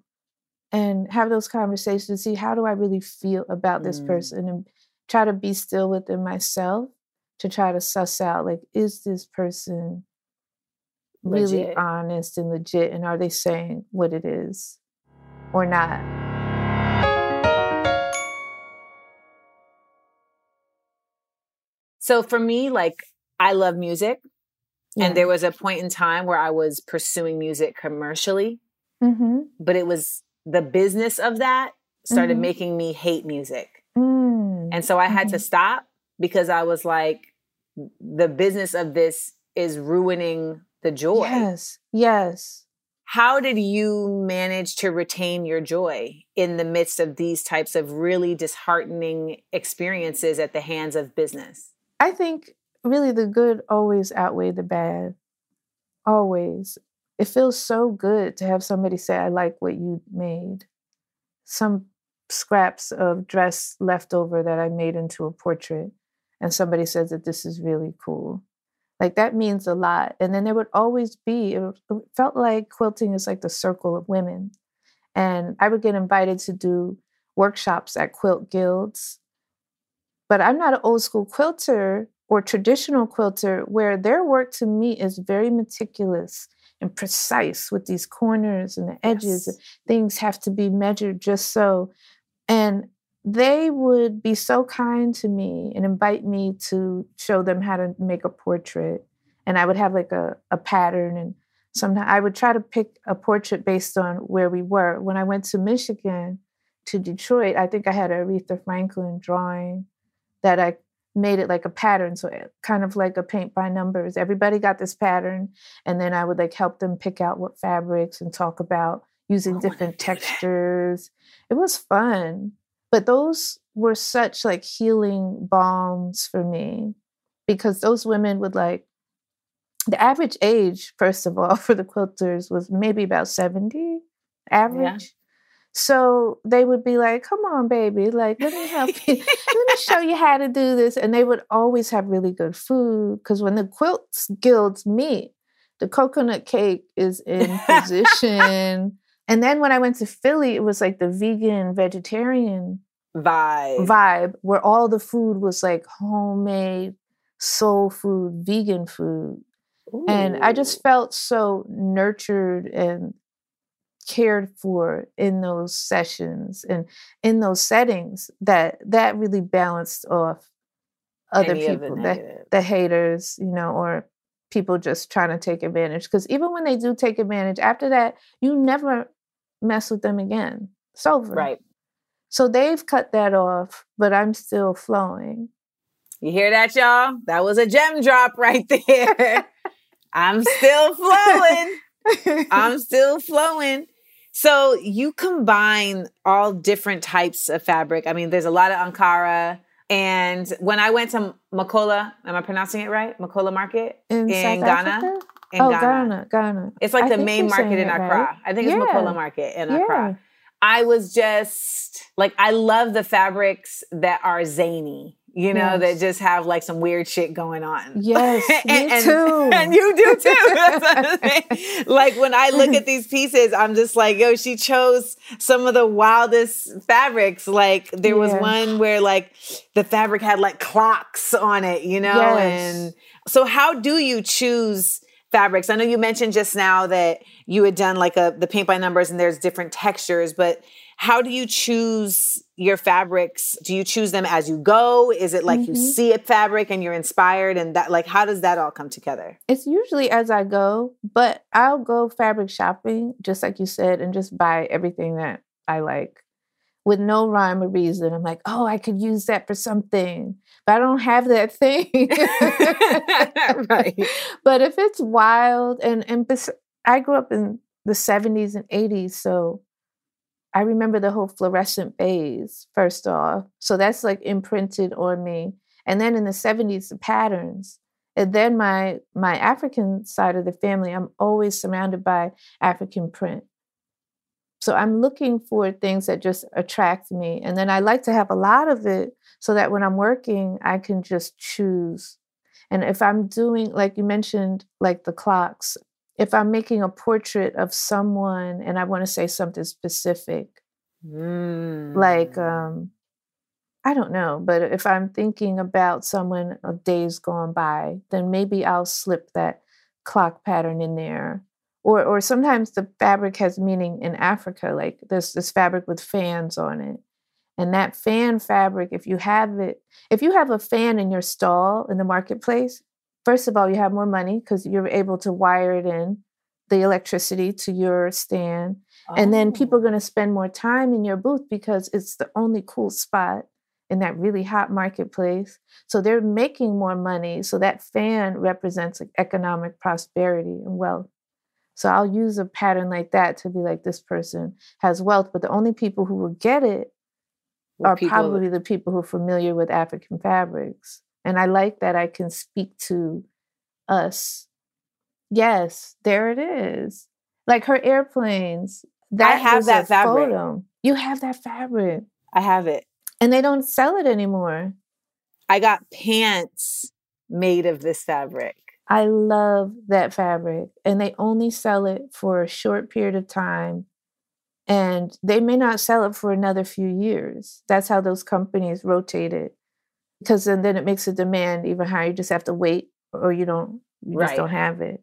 [SPEAKER 4] and have those conversations, see how do I really feel about this
[SPEAKER 2] Mm.
[SPEAKER 4] person and try to be still within myself to try to suss out like, is this person really
[SPEAKER 2] Legit.
[SPEAKER 4] honest and legit? And are they saying what it is or not?
[SPEAKER 2] So for me, like, I love music.
[SPEAKER 4] Yeah.
[SPEAKER 2] And there was a point in time where I was pursuing music commercially,
[SPEAKER 4] mm-hmm.
[SPEAKER 2] but it was the business of that started
[SPEAKER 4] Mhm.
[SPEAKER 2] making me hate music.
[SPEAKER 4] Mm.
[SPEAKER 2] And so I had to
[SPEAKER 4] Mhm.
[SPEAKER 2] stop because I was like, the business of this is ruining the joy.
[SPEAKER 4] Yes, yes.
[SPEAKER 2] How did you manage to retain your joy in the midst of these types of really disheartening experiences at the hands of business?
[SPEAKER 4] I think really the good always outweigh the bad. Always. It feels so good to have somebody say, I like what you made. Some scraps of dress left over that I made into a portrait, and somebody says that this is really cool. Like that means a lot. And then there would always be, it felt like quilting is like the circle of women. And I would get invited to do workshops at quilt guilds but I'm not an old school quilter or traditional quilter where their work to me is very meticulous and precise with these corners and the edges.
[SPEAKER 2] Yes.
[SPEAKER 4] Things have to be measured just so. And they would be so kind to me and invite me to show them how to make a portrait. And I would have like a, a pattern and sometimes I would try to pick a portrait based on where we were. When I went to Michigan, to Detroit, I think I had Aretha Franklin drawing that I made it like a pattern. So it- kind of like a paint by numbers. Everybody got this pattern. And then I would like help them pick out what fabrics and talk about using different
[SPEAKER 2] do that.
[SPEAKER 4] textures. It was fun. But those were such like healing balms for me because those women would like the average age, first of all, for the quilters was maybe about 70 average. So they would be like, come on, baby, like, let me help you. let me show you how to do this. And they would always have really good food because when the quilts guilds meet, the coconut cake is in position. and then when I went to Philly, it was like the vegan, vegetarian
[SPEAKER 2] Vibe.
[SPEAKER 4] vibe where all the food was like homemade, soul food, vegan food. And I just felt so nurtured and cared for in those sessions and in those settings that that really balanced off other
[SPEAKER 2] Any of the
[SPEAKER 4] people, the, the haters, you know, or people just trying to take advantage. Because even when they do take advantage, after that, you never mess with them again. It's over.
[SPEAKER 2] Right.
[SPEAKER 4] So they've cut that off, but I'm still flowing.
[SPEAKER 2] You hear that, y'all? That was a gem drop right there. I'm still flowing. I'm still flowing. So you combine all different types of fabric. I mean, there's a lot of Ankara. And when I went to Makola, am I pronouncing it right? Makola Market
[SPEAKER 4] in,
[SPEAKER 2] in Ghana.
[SPEAKER 4] Africa?
[SPEAKER 2] In
[SPEAKER 4] oh,
[SPEAKER 2] Ghana.
[SPEAKER 4] Ghana, Ghana.
[SPEAKER 2] It's like
[SPEAKER 4] I
[SPEAKER 2] the main market in Accra.
[SPEAKER 4] right.
[SPEAKER 2] I think it's
[SPEAKER 4] Yeah.
[SPEAKER 2] Makola Market in Accra.
[SPEAKER 4] Yeah.
[SPEAKER 2] I was just like, I love the fabrics that are zany, you know,
[SPEAKER 4] Yes.
[SPEAKER 2] that just have like some weird shit going on.
[SPEAKER 4] Yes, me
[SPEAKER 2] and,
[SPEAKER 4] too.
[SPEAKER 2] And you do too. That's what I'm like when I look at these pieces, I'm just like, yo, she chose some of the wildest fabrics. Like there was one where like the fabric had like clocks on it, you know?
[SPEAKER 4] Yes.
[SPEAKER 2] And so how do you choose fabrics? I know you mentioned just now that you had done like a the paint by numbers and there's different textures, but how do you choose your fabrics? Do you choose them as you go? Is it like you
[SPEAKER 4] Mhm.
[SPEAKER 2] see a fabric and you're inspired and that like how does that all come together?
[SPEAKER 4] It's usually as I go, but I'll go fabric shopping, just like you said, and just buy everything that I like with no rhyme or reason. I'm like, oh, I could use that for something, but I don't have that thing.
[SPEAKER 2] right.
[SPEAKER 4] But if it's wild, and and bes- I grew up in the 70s and 80s, so I remember the whole fluorescent beige. First off, so that's like imprinted on me. And then in the 70s, the patterns. And then my my African side of the family, I'm always surrounded by African print. So I'm looking for things that just attract me. And then I like to have a lot of it so that when I'm working, I can just choose. And if I'm doing, like you mentioned, like the clocks, if I'm making a portrait of someone and I want to say something specific, like,
[SPEAKER 2] Mm.
[SPEAKER 4] um, I don't know, but if I'm thinking about someone of days gone by, then maybe I'll slip that clock pattern in there. Or, or sometimes the fabric has meaning in Africa, like there's this fabric with fans on it. And that fan fabric, if you have it, if you have a fan in your stall in the marketplace, first of all, you have more money because you're able to wire it in the electricity to your stand. And then oh. people are
[SPEAKER 2] Oh.
[SPEAKER 4] going to spend more time in your booth because it's the only cool spot in that really hot marketplace. So they're making more money. So that fan represents like economic prosperity and wealth. So I'll use a pattern like that to be like, this person has wealth, but the only people who will get it
[SPEAKER 2] Well,
[SPEAKER 4] are
[SPEAKER 2] people-
[SPEAKER 4] probably the people who are familiar with African fabrics. And I like that I can speak to us. Yes, there it is. Like her airplanes. That
[SPEAKER 2] have that fabric.
[SPEAKER 4] Photo. You have that fabric.
[SPEAKER 2] I have it.
[SPEAKER 4] And they don't sell it anymore.
[SPEAKER 2] I got pants made of this fabric.
[SPEAKER 4] I love that fabric. And they only sell it for a short period of time. And they may not sell it for another few years. That's how those companies rotate it. Because then, then it makes the demand even higher. You just have to wait or you don't you just don't have it.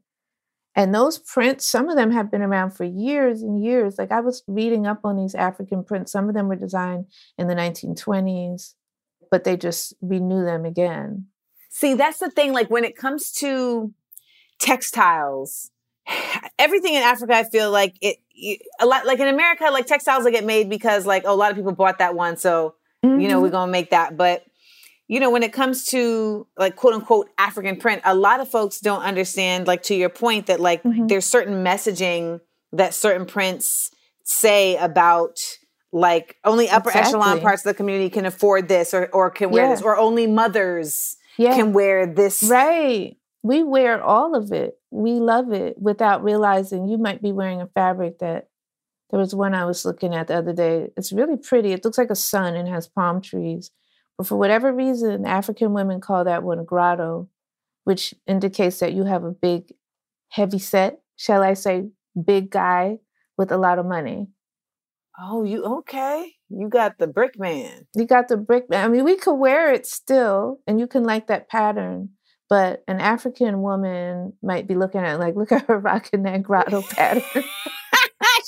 [SPEAKER 4] And those prints, some of them have been around for years and years. Like I was reading up on these African prints. Some of them were designed in the 1920s, but they just renew them again.
[SPEAKER 2] See, that's the thing. Like when it comes to textiles, everything in Africa, I feel like it, you- a lot, like in America, like textiles that get made because like, oh, a lot of people bought that one. So, you know, we're mm-hmm. going to make that. But, you know, when it comes to like quote unquote African print, a lot of folks don't understand, like to your point, that like
[SPEAKER 4] Mhm.
[SPEAKER 2] there's certain messaging that certain prints say about like only upper echelon parts of the community can afford this or, or can wear this, or only mothers
[SPEAKER 4] yeah.
[SPEAKER 2] can wear this.
[SPEAKER 4] Right. We wear all of it. We love it without realizing you might be wearing a fabric that there was one I was looking at the other day. It's really pretty. It looks like a sun and has palm trees. But for whatever reason, African women call that one a grotto, which indicates that you have a big, heavy set, shall I say, big guy with a lot of money.
[SPEAKER 2] Oh, you okay? You got the brick man.
[SPEAKER 4] You got the brick. Man. I mean, we could wear it still, and you can like that pattern. But an African woman might be looking at it like, look at her rocking that grotto pattern.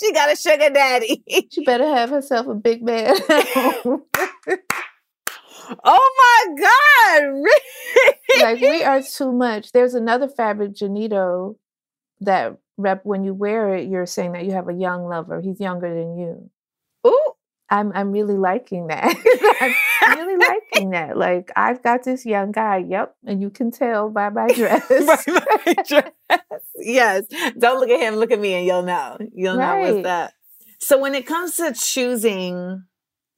[SPEAKER 2] she got a sugar daddy.
[SPEAKER 4] she better have herself a big man.
[SPEAKER 2] oh my God.
[SPEAKER 4] Like we are too much. There's another fabric, Janito, that rep when you wear it, you're saying that you have a young lover. He's younger than you.
[SPEAKER 2] Ooh.
[SPEAKER 4] I'm I'm really liking that. I'm really liking that. Like I've got this young guy. Yep, and you can tell by my dress.
[SPEAKER 2] By my dress. yes. Don't look at him, look at me, and you'll know. You'll know what's
[SPEAKER 4] Right.
[SPEAKER 2] that. So when it comes to choosing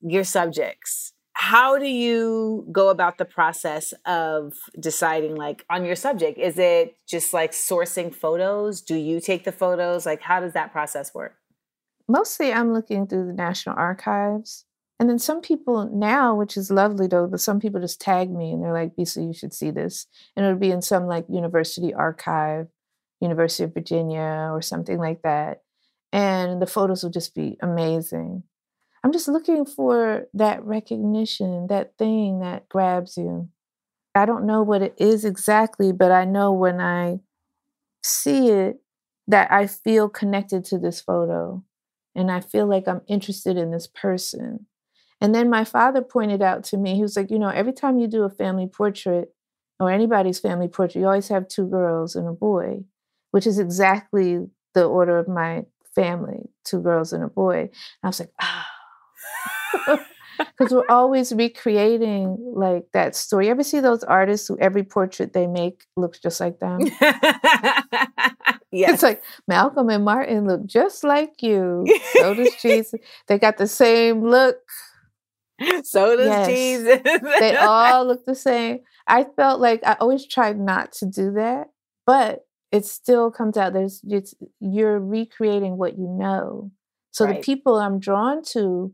[SPEAKER 2] your subjects, how do you go about the process of deciding like on your subject? Is it just like sourcing photos? Do you take the photos? Like how does that process work?
[SPEAKER 4] Mostly, I'm looking through the National Archives. And then some people now, which is lovely though, but some people just tag me and they're like, Bisa, you should see this. And it'll be in some like university archive, University of Virginia or something like that. And the photos will just be amazing. I'm just looking for that recognition, that thing that grabs you. I don't know what it is exactly, but I know when I see it that I feel connected to this photo and I feel like I'm interested in this person. And then my father pointed out to me, he was like, you know, every time you do a family portrait or anybody's family portrait, you always have two girls and a boy, which is exactly the order of my family, two girls and a boy. And I was like, oh. Because we're always recreating like that story. You ever see those artists who every portrait they make looks just like them?
[SPEAKER 2] yes.
[SPEAKER 4] It's like Malcolm and Martin look just like you. So does Jesus. They got the same look.
[SPEAKER 2] so does
[SPEAKER 4] Yes.
[SPEAKER 2] Jesus.
[SPEAKER 4] They all look the same. I felt like I always tried not to do that, but it still comes out. There's it's you're recreating what you know. So the people I'm drawn to,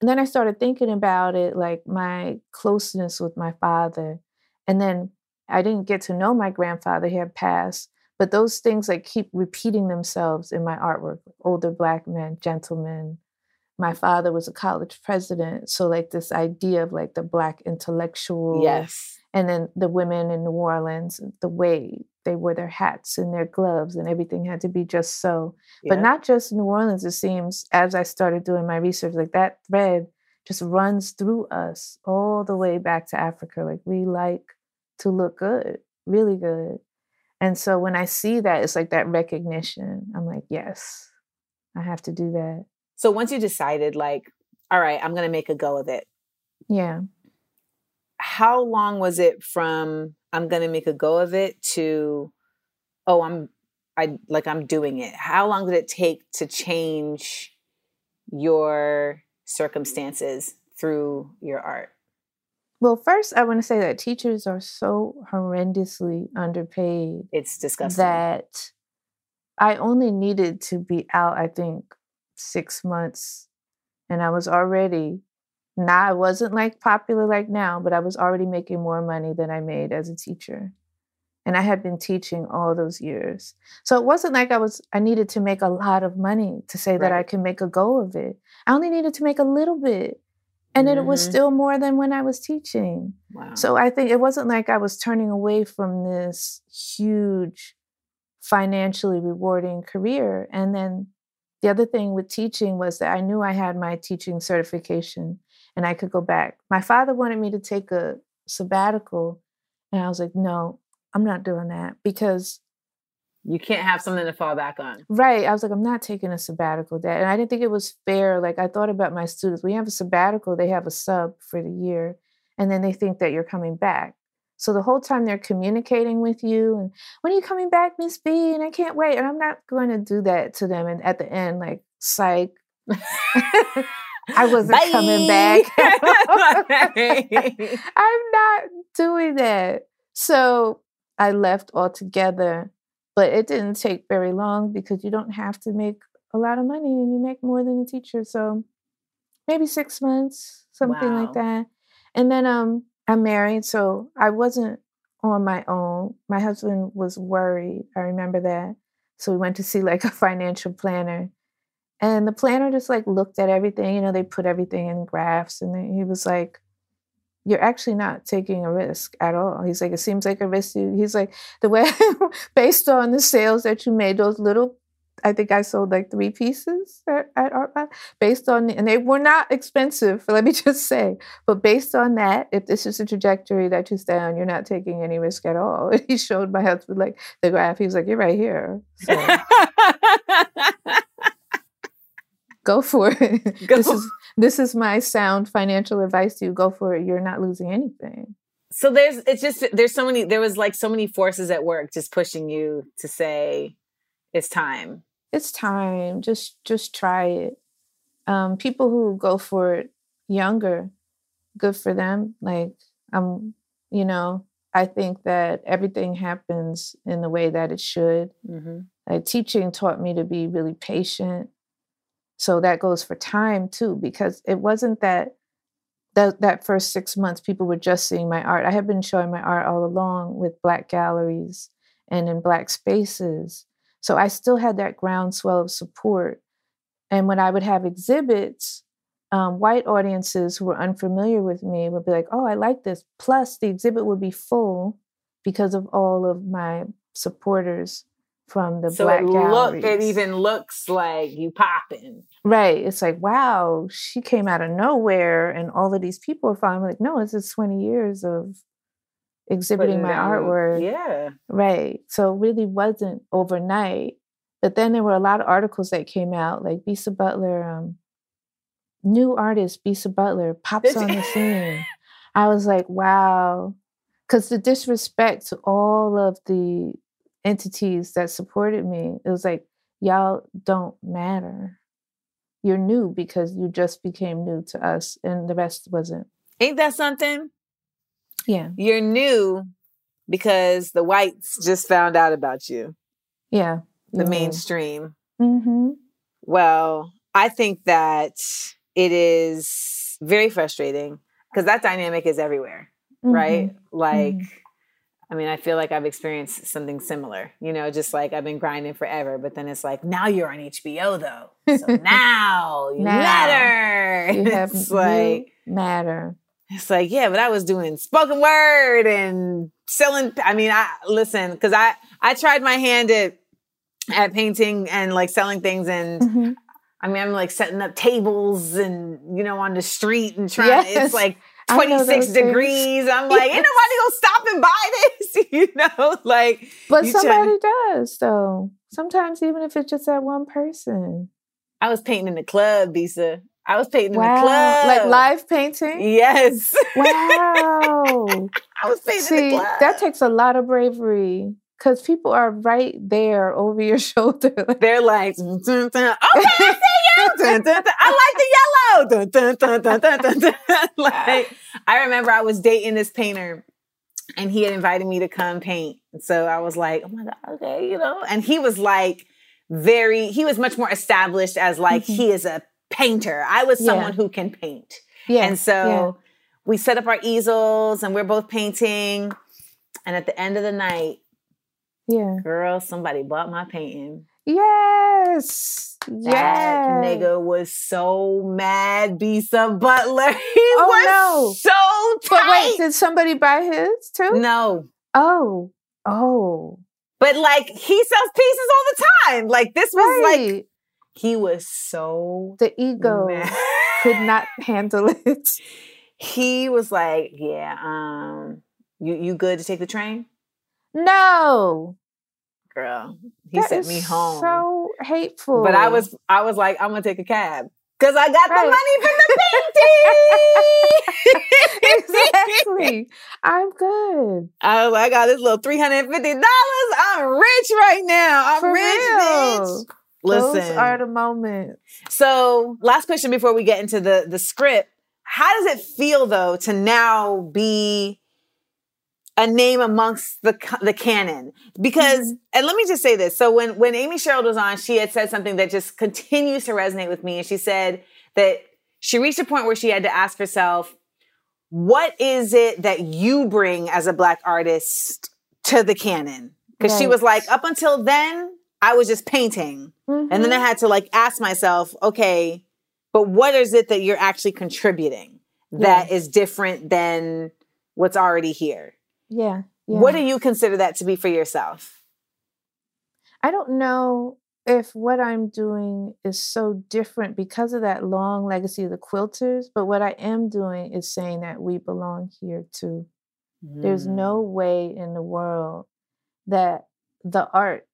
[SPEAKER 4] and then I started thinking about it, like my closeness with my father, and then I didn't get to know my grandfather; he had passed. But those things like keep repeating themselves in my artwork. Older black men, gentlemen. My father was a college president, so like this idea of like the black intellectual,
[SPEAKER 2] yes.
[SPEAKER 4] and then the women in New Orleans, the way they wore their hats and their gloves, and everything had to be just so. But not just New Orleans, it seems, as I started doing my research, like that thread just runs through us all the way back to Africa. Like we like to look good, really good. And so when I see that, it's like that recognition. I'm like, yes, I have to do that.
[SPEAKER 2] So once you decided, like, all right, I'm going to make a go of it,
[SPEAKER 4] Yeah.
[SPEAKER 2] how long was it from I'm going to make a go of it to, oh, I'm, I like, I'm doing it? How long did it take to change your circumstances through your art?
[SPEAKER 4] Well, first, I want to say that teachers are so horrendously underpaid.
[SPEAKER 2] It's disgusting.
[SPEAKER 4] that I only needed to be out, I think, six months. And I was already, now I wasn't like popular like now, but I was already making more money than I made as a teacher. And I had been teaching all those years. So it wasn't like I was, I needed to make a lot of money to say that I
[SPEAKER 2] Right.
[SPEAKER 4] can make a go of it. I only needed to make a little bit. And then it was
[SPEAKER 2] Mhm.
[SPEAKER 4] still more than when I was teaching.
[SPEAKER 2] wow.
[SPEAKER 4] So I think it wasn't like I was turning away from this huge financially rewarding career. And then the other thing with teaching was that I knew I had my teaching certification and I could go back. My father wanted me to take a sabbatical. And I was like, no, I'm not doing that because
[SPEAKER 2] you can't have something to fall back on.
[SPEAKER 4] Right. I was like, I'm not taking a sabbatical, Dad. And I didn't think it was fair. Like, I thought about my students. When you have a sabbatical, they have a sub for the year, and then they think that you're coming back. So the whole time they're communicating with you, and when are you coming back, Miss B? And I can't wait. And I'm not going to do that to them. And at the end, like, psych. I wasn't coming back. I'm not doing that. So I left altogether, but it didn't take very long because you don't have to make a lot of money and you make more than a teacher. So maybe six months, something
[SPEAKER 2] Wow.
[SPEAKER 4] like that. And then um I'm married, so I wasn't on my own. My husband was worried. I remember that. So we went to see like a financial planner. And the planner just like looked at everything, you know, they put everything in graphs and he was like, You're actually not taking a risk at all. He's like, It seems like a risk. He's like, The way, based on the sales that you made, those little, I think I sold like three pieces at, at Art Bound, based on, and they were not expensive, let me just say. But based on that, if this is the trajectory that you stay on, you're not taking any risk at all. He showed my husband like the graph. He was like, You're right here. So go for it.
[SPEAKER 2] Go.
[SPEAKER 4] This is this is my sound financial advice to you. Go for it. You're not losing anything.
[SPEAKER 2] so there's it's just there's so many there was like so many forces at work just pushing you to say it's time.
[SPEAKER 4] It's time. Just just try it. Um, people who go for it younger, good for them. Like I'm, you know, I think that everything happens in the way that it should.
[SPEAKER 2] Mm-hmm.
[SPEAKER 4] Like teaching taught me to be really patient. So that goes for time too, because it wasn't that that that first six months people were just seeing my art. I had been showing my art all along with black galleries and in black spaces. So I still had that groundswell of support. And when I would have exhibits, um, white audiences who were unfamiliar with me would be like, "Oh, I like this." Plus, the exhibit would be full because of all of my supporters from the
[SPEAKER 2] So
[SPEAKER 4] black
[SPEAKER 2] it look it even looks like you popping.
[SPEAKER 4] Right. It's like, wow, she came out of nowhere and all of these people are following. Like, no, it's just 20 years of exhibiting my
[SPEAKER 2] down-
[SPEAKER 4] artwork.
[SPEAKER 2] Yeah.
[SPEAKER 4] Right. So it really wasn't overnight. But then there were a lot of articles that came out, like Bisa Butler, um, new artist Bisa Butler pops on the scene. I was like, wow. Because the disrespect to all of the entities that supported me, it was like, y'all don't matter. You're new because you just became new to us, and the rest wasn't.
[SPEAKER 2] Ain't that something?
[SPEAKER 4] Yeah.
[SPEAKER 2] You're new because the whites just found out about you,
[SPEAKER 4] Yeah.
[SPEAKER 2] the mainstream.
[SPEAKER 4] Mm-hmm.
[SPEAKER 2] Well, I think that it is very frustrating because that dynamic is everywhere,
[SPEAKER 4] Mm-hmm.
[SPEAKER 2] right? Like, I mean, I feel like I've experienced something similar, you know, just like I've been grinding forever, but then it's like, now you're on HBO though. So now you
[SPEAKER 4] Now
[SPEAKER 2] matter.
[SPEAKER 4] You have
[SPEAKER 2] it's like,
[SPEAKER 4] matter.
[SPEAKER 2] it's like, yeah, but I was doing spoken word and selling. I mean, I listen, because I, I tried my hand at, at painting and like selling things and
[SPEAKER 4] Mhm.
[SPEAKER 2] I mean, I'm like setting up tables and you know on the street and trying.
[SPEAKER 4] Yes.
[SPEAKER 2] It's like 26
[SPEAKER 4] those things.
[SPEAKER 2] degrees. I'm like, ain't nobody gonna stop and buy this, you know? Like,
[SPEAKER 4] But
[SPEAKER 2] try-
[SPEAKER 4] somebody does, though. Sometimes, even if it's just that one person.
[SPEAKER 2] I was painting in the club, Bisa. I was painting in the club,
[SPEAKER 4] Like live painting?
[SPEAKER 2] Yes,
[SPEAKER 4] Wow.
[SPEAKER 2] I was painting in
[SPEAKER 4] See,
[SPEAKER 2] the club.
[SPEAKER 4] that takes a lot of bravery because people are right there over your shoulder.
[SPEAKER 2] They're like, dun, dun, dun. okay, I see you. I like the yellow. Like, I remember I was dating this painter and he had invited me to come paint. And so I was like, oh my God, okay, you know. And he was like, very, he was much more established as like,
[SPEAKER 4] Mhm.
[SPEAKER 2] he is a painter. I was
[SPEAKER 4] Yeah.
[SPEAKER 2] someone who can paint.
[SPEAKER 4] yeah.
[SPEAKER 2] And so we set up our easels and we're both painting. And at the end of the night,
[SPEAKER 4] yeah.
[SPEAKER 2] girl, somebody bought my painting.
[SPEAKER 4] Yes.
[SPEAKER 2] That
[SPEAKER 4] Yes.
[SPEAKER 2] nigga was so mad, Bisa Butler. He
[SPEAKER 4] Oh,
[SPEAKER 2] was
[SPEAKER 4] no.
[SPEAKER 2] so
[SPEAKER 4] But
[SPEAKER 2] tight.
[SPEAKER 4] wait, did somebody buy his too?
[SPEAKER 2] no,
[SPEAKER 4] Oh. Oh.
[SPEAKER 2] but like he sells pieces all the time. Like this was like he was so
[SPEAKER 4] the ego
[SPEAKER 2] mad.
[SPEAKER 4] could not handle it.
[SPEAKER 2] he was like, yeah, um, you you good to take the train,
[SPEAKER 4] No.
[SPEAKER 2] Girl? He
[SPEAKER 4] That
[SPEAKER 2] sent me home,
[SPEAKER 4] So hateful.
[SPEAKER 2] but I was I was like, I'm gonna take a cab. Cause I got
[SPEAKER 4] Right.
[SPEAKER 2] the money from the painting.
[SPEAKER 4] exactly. I'm good.
[SPEAKER 2] I was like, I got this little three hundred and fifty dollars. I'm rich right now. I'm
[SPEAKER 4] For
[SPEAKER 2] rich,
[SPEAKER 4] real.
[SPEAKER 2] bitch. Listen.
[SPEAKER 4] Those are the moments.
[SPEAKER 2] so, last question before we get into the the script. How does it feel though to now be a name amongst the the canon? Because, and let me just say this. So when when Amy Sherald was on, she had said something that just continues to resonate with me, and she said that she reached a point where she had to ask herself, what is it that you bring as a black artist to the canon? Because she was like, up until then, I was just painting. And then I
[SPEAKER 4] Mhm.
[SPEAKER 2] had to like ask myself, okay, but what is it that you're actually contributing that is different than what's already here?
[SPEAKER 4] Yeah, yeah.
[SPEAKER 2] What do you consider that to be for yourself?
[SPEAKER 4] I don't know if what I'm doing is so different because of that long legacy of the quilters, but what I am doing is saying that we belong here too. There's
[SPEAKER 2] Mm.
[SPEAKER 4] no way in the world that the art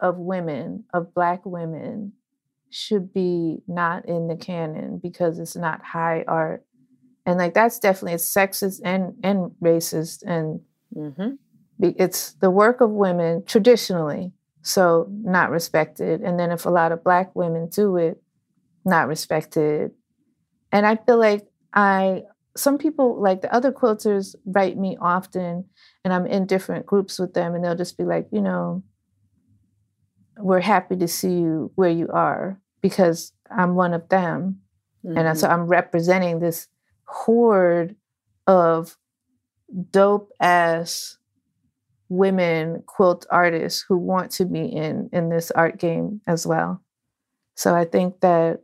[SPEAKER 4] of women, of Black women, should be not in the canon because it's not high art. And like that's definitely it's sexist and and racist and
[SPEAKER 2] Mhm.
[SPEAKER 4] it's the work of women traditionally, so not respected. And then if a lot of Black women do it, not respected. And I feel like I some people like the other quilters write me often and I'm in different groups with them and they'll just be like, you know, we're happy to see you where you are because I'm one of them. And so I'm representing this horde of dope ass women quilt artists who want to be in in this art game as well. So I think that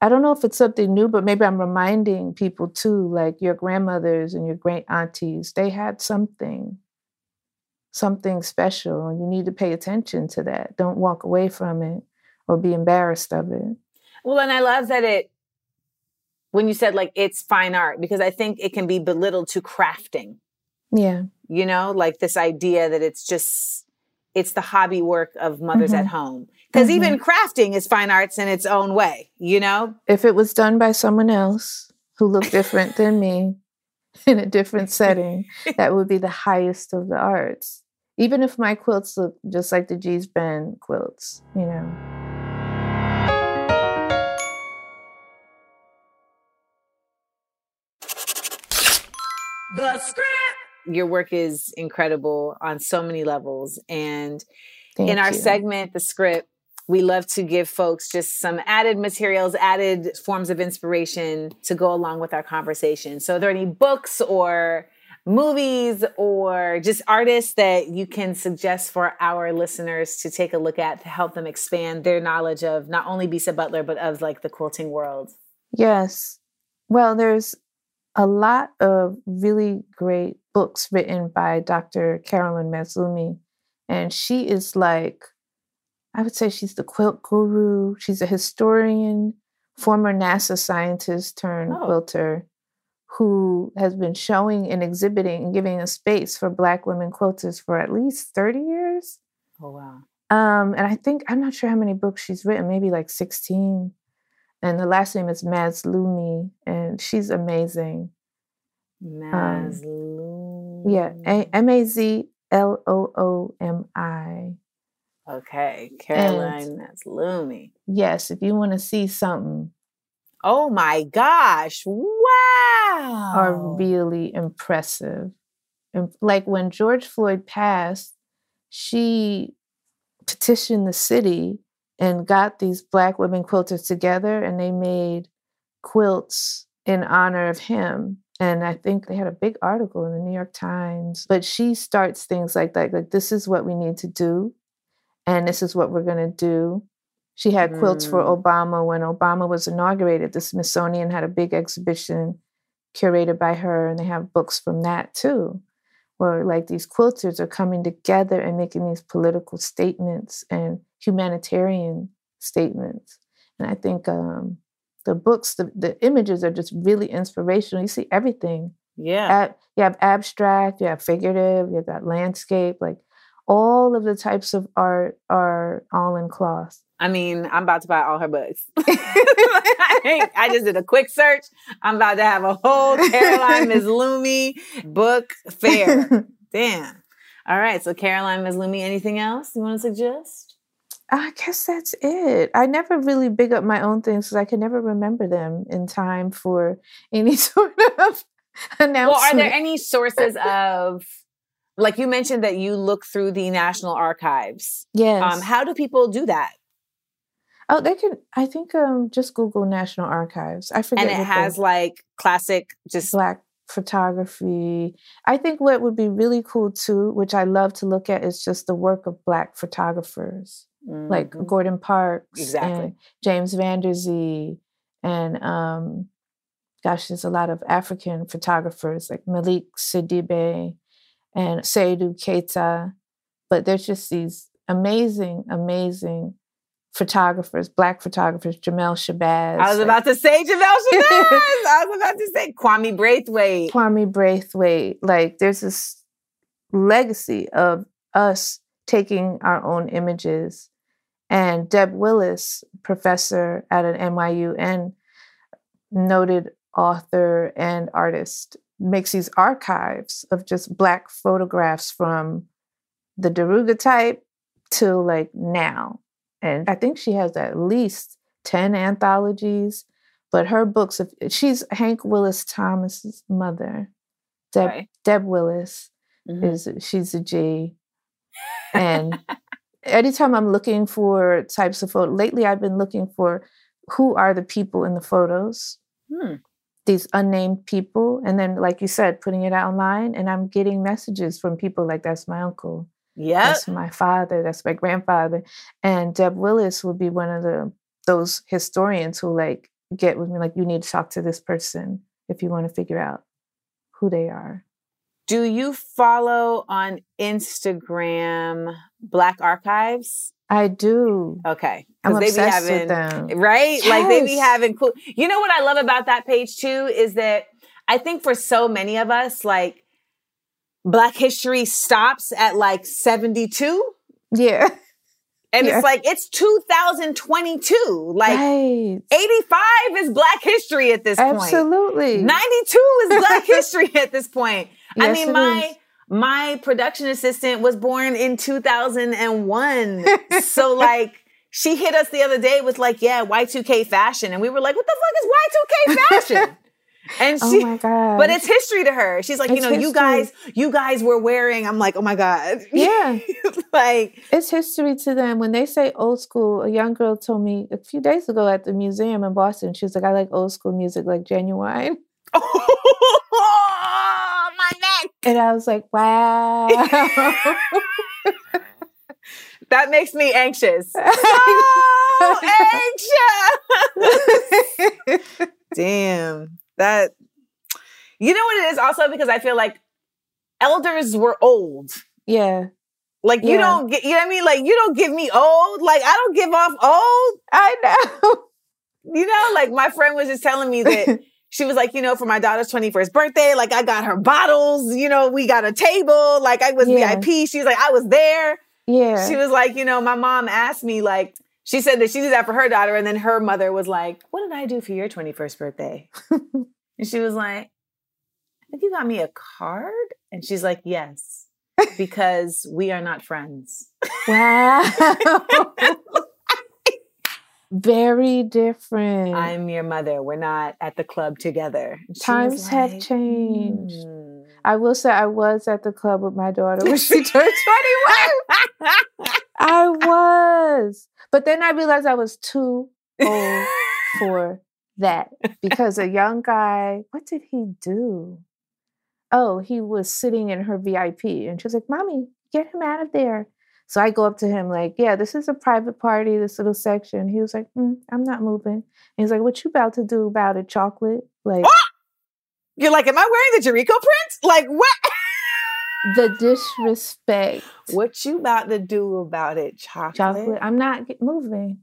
[SPEAKER 4] I don't know if it's something new, but maybe I'm reminding people too, like your grandmothers and your great aunties, they had something, something special. And you need to pay attention to that. Don't walk away from it or be embarrassed of it.
[SPEAKER 2] Well, and I love that it, when you said like it's fine art, because I think it can be belittled to crafting.
[SPEAKER 4] Yeah.
[SPEAKER 2] you know like this idea that it's just it's the hobby work of mothers
[SPEAKER 4] Mhm.
[SPEAKER 2] at home. Because
[SPEAKER 4] Mhm.
[SPEAKER 2] even crafting is fine arts in its own way, you know?
[SPEAKER 4] If it was done by someone else who looked different than me in a different setting, that would be the highest of the arts. Even if my quilts look just like the Gee's Bend quilts, you know.
[SPEAKER 3] The script.
[SPEAKER 2] Your work is incredible on so many levels. And
[SPEAKER 4] Thank
[SPEAKER 2] in our
[SPEAKER 4] you.
[SPEAKER 2] segment, the script, we love to give folks just some added materials, added forms of inspiration to go along with our conversation. So, are there any books or movies or just artists that you can suggest for our listeners to take a look at to help them expand their knowledge of not only Bisa Butler, but of like the quilting world?
[SPEAKER 4] Yes. Well, there's a lot of really great books written by Dr. Carolyn Mazloomi. And she is like, I would say she's the quilt guru. She's a historian, former NASA scientist turned
[SPEAKER 2] Oh.
[SPEAKER 4] quilter who has been showing and exhibiting and giving a space for Black women quilters for at least 30 years.
[SPEAKER 2] Oh, wow.
[SPEAKER 4] Um, and I think I'm not sure how many books she's written, maybe like 16. And the last name is Mazloomi, and she's amazing.
[SPEAKER 2] Um, Mazlum.
[SPEAKER 4] Yeah, M A Z L O O M I.
[SPEAKER 2] Okay, Caroline Mazloomi.
[SPEAKER 4] Yes, if you want to see something
[SPEAKER 2] Oh my gosh! Wow.
[SPEAKER 4] are really impressive. And like when George Floyd passed, she petitioned the city and got these black women quilters together and they made quilts in honor of him. And I think they had a big article in the New York Times. But she starts things like that, like this is what we need to do, and this is what we're gonna do. She had quilts for
[SPEAKER 2] Mm.
[SPEAKER 4] Obama when Obama was inaugurated. The Smithsonian had a big exhibition curated by her, and they have books from that too, where like these quilters are coming together and making these political statements and humanitarian statements. And I think um, the books, the, the images are just really inspirational. You see everything.
[SPEAKER 2] Yeah.
[SPEAKER 4] Ab- you have abstract, you have figurative, you got landscape, like all of the types of art are all in cloth.
[SPEAKER 2] I mean, I'm about to buy all her books. I I just did a quick search. I'm about to have a whole Caroline Mazloomi book fair. Damn. All right. So Caroline Mazloomi, anything else you want to suggest?
[SPEAKER 4] I guess that's it. I never really big up my own things because I can never remember them in time for any sort of announcement.
[SPEAKER 2] Well, are there any sources of like you mentioned that you look through the National Archives?
[SPEAKER 4] Yes.
[SPEAKER 2] Um, how do people do that?
[SPEAKER 4] oh, they can. I think um, just Google National Archives. I forget.
[SPEAKER 2] And it has like classic, just
[SPEAKER 4] black photography. I think what would be really cool too, which I love to look at, is just the work of black photographers like
[SPEAKER 2] Mhm.
[SPEAKER 4] Gordon Parks
[SPEAKER 2] Exactly.
[SPEAKER 4] and James Vanderzee and um gosh, there's a lot of African photographers like Malick Sidibé and Seydou Keita. But there's just these amazing, amazing photographers, black photographers, Jamel Shabazz.
[SPEAKER 2] I was
[SPEAKER 4] like-
[SPEAKER 2] about to say Jamel Shabazz. I was about to say Kwame Brathwaite.
[SPEAKER 4] Kwame Brathwaite, like there's this legacy of us taking our own images. And Deb Willis, professor at an NYU and noted author and artist, makes these archives of just Black photographs from the daguerreotype to like now. And I think she has at least 10 anthologies, but her books, of, she's Hank Willis Thomas's mother. Deb,
[SPEAKER 2] Right.
[SPEAKER 4] Deb Willis
[SPEAKER 2] Mhm.
[SPEAKER 4] is she's a G. And anytime I'm looking for types of photo, lately I've been looking for who are the people in the photos,
[SPEAKER 2] Hmm.
[SPEAKER 4] these unnamed people. And then, like you said, putting it out online. And I'm getting messages from people like, that's my uncle,
[SPEAKER 2] Yep.
[SPEAKER 4] that's my father, that's my grandfather. And Deb Willis will be one of the those historians who like get with me, like, you need to talk to this person if you want to figure out who they are.
[SPEAKER 2] Do you follow on Instagram Black Archives?
[SPEAKER 4] I do.
[SPEAKER 2] Okay.
[SPEAKER 4] I'm
[SPEAKER 2] they be
[SPEAKER 4] obsessed
[SPEAKER 2] having
[SPEAKER 4] with them.
[SPEAKER 2] right? Like they be having cool. You know what I love about that page too is that I think for so many of us, like Black history stops at like 72.
[SPEAKER 4] Yeah.
[SPEAKER 2] And
[SPEAKER 4] Yeah.
[SPEAKER 2] it's like, it's 2022. Like,
[SPEAKER 4] right.
[SPEAKER 2] 85 is Black history at this point.
[SPEAKER 4] Absolutely.
[SPEAKER 2] 92 is Black history at this point. I mean, my
[SPEAKER 4] is.
[SPEAKER 2] my production assistant was born in 2001. so like she hit us the other day with like, yeah, Y2K fashion. And we were like, what the fuck is Y2K fashion? and
[SPEAKER 4] Oh
[SPEAKER 2] she
[SPEAKER 4] my god.
[SPEAKER 2] but it's history to her. She's like, you
[SPEAKER 4] It's
[SPEAKER 2] know, you guys, you guys were wearing. I'm like, oh my God.
[SPEAKER 4] yeah.
[SPEAKER 2] like,
[SPEAKER 4] It's history to them. When they say old school, a young girl told me a few days ago at the museum in Boston, she was like, I like old school music like Genuine. And I was like, wow.
[SPEAKER 2] That makes me anxious. So anxious. Damn. That you know what it is also because I feel like elders were old.
[SPEAKER 4] yeah.
[SPEAKER 2] Like you
[SPEAKER 4] Yeah.
[SPEAKER 2] don't get you know what I mean? Like you don't give me old. Like I don't give off old.
[SPEAKER 4] I know.
[SPEAKER 2] You know, like my friend was just telling me that she was like, you know, for my daughter's 21st birthday, like I got her bottles, you know, we got a table, like I was
[SPEAKER 4] Yeah.
[SPEAKER 2] VIP. She's like, I was there.
[SPEAKER 4] Yeah.
[SPEAKER 2] She was like, you know, my mom asked me, like, she said that she did that for her daughter. And then her mother was like, What did I do for your 21st birthday? and she was like, I think you got me a card. And she's like, Yes, because we are not friends.
[SPEAKER 4] wow. Very different.
[SPEAKER 2] I'm your mother. We're not at the club together. She
[SPEAKER 4] Times have changed.
[SPEAKER 2] "Hmm."
[SPEAKER 4] I will say I was at the club with my daughter when she turned 21. I was. But then I realized I was too old for that because a young guy, what did he do? Oh, he was sitting in her VIP and she was like, Mommy, get him out of there. So I go up to him like, yeah, this is a private party, this little section. He was like, mm, I'm not moving. He's like, what you about to do about it, chocolate? Like
[SPEAKER 2] You're like, Am I wearing the Jericho print? Like, what?
[SPEAKER 4] the disrespect.
[SPEAKER 2] What you about to do about it, chocolate?
[SPEAKER 4] Chocolate, I'm not moving.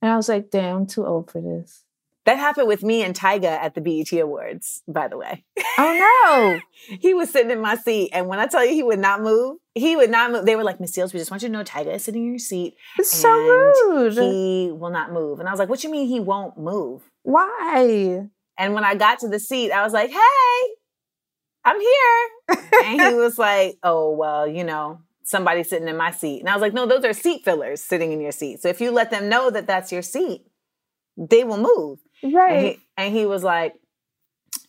[SPEAKER 4] And I was like, damn, I'm too old for this.
[SPEAKER 2] That happened with me and Tyga at the BET Awards, by the way.
[SPEAKER 4] Oh no.
[SPEAKER 2] he was sitting in my seat, and when I tell you he would not move, he would not move. They were like, Miss Seales, we just want you to know Tyga is sitting in your seat.
[SPEAKER 4] It's so rude.
[SPEAKER 2] He will not move. And I was like, What you mean he won't move?
[SPEAKER 4] Why?
[SPEAKER 2] And when I got to the seat, I was like, Hey, I'm here. And he was like, Oh, well, you know, somebody's sitting in my seat. And I was like, No, those are seat fillers sitting in your seat. So if you let them know that that's your seat, they will move. And
[SPEAKER 4] right.
[SPEAKER 2] he, and he was like,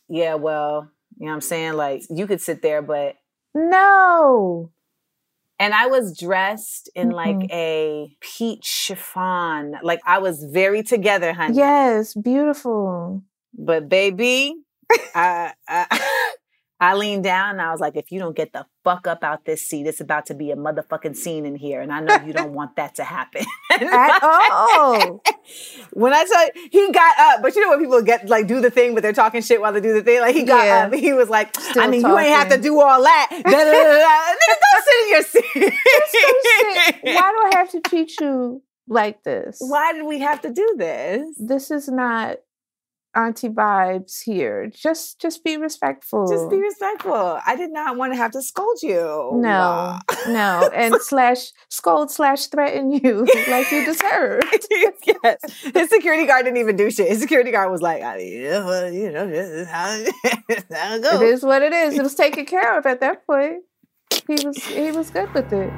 [SPEAKER 2] Yeah, well, you know what I'm saying? Like, you could sit there, but.
[SPEAKER 4] no.
[SPEAKER 2] And I was dressed in like
[SPEAKER 4] Mhm.
[SPEAKER 2] a peach chiffon. Like, I was very together, honey.
[SPEAKER 4] Yes, beautiful.
[SPEAKER 2] But, baby, I, I, I leaned down and I was like, If you don't get the fuck up out this seat, it's about to be a motherfucking scene in here. And I know you don't want that to happen.
[SPEAKER 4] At all.
[SPEAKER 2] When I you, he got up, but you know when people get like do the thing, but they're talking shit while they do the thing. Like he got
[SPEAKER 4] Yeah.
[SPEAKER 2] up, he was like,
[SPEAKER 4] Still
[SPEAKER 2] "I mean, you ain't have to do all that." Da, da, da. Nigga, sit in your seat.
[SPEAKER 4] Why do I have to treat you like this?
[SPEAKER 2] Why did we have to do this?
[SPEAKER 4] This is not auntie vibes here. Just just be respectful.
[SPEAKER 2] Just be respectful. I did not want to have to scold you.
[SPEAKER 4] no, no, and slash scold slash threaten you like you deserve.
[SPEAKER 2] yes. His security guard didn't even do shit. His security guard was like, yeah, well, you know, this is how, this is how it
[SPEAKER 4] It
[SPEAKER 2] goes.
[SPEAKER 4] is what it is. It was taken care of at that point. He was he was good with it.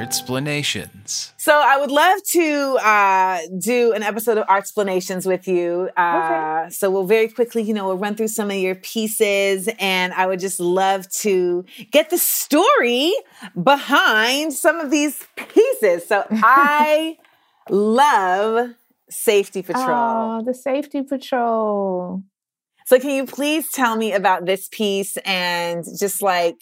[SPEAKER 5] Our explanations.
[SPEAKER 2] So I would love to uh, do an episode of Art Explanations with you. Uh, So we'll very quickly, you know, we'll run through some of your pieces, and I would just love to get the story behind some of these pieces. So I love Safety Patrol.
[SPEAKER 4] Oh, the safety patrol.
[SPEAKER 2] So can you please tell me about this piece and just like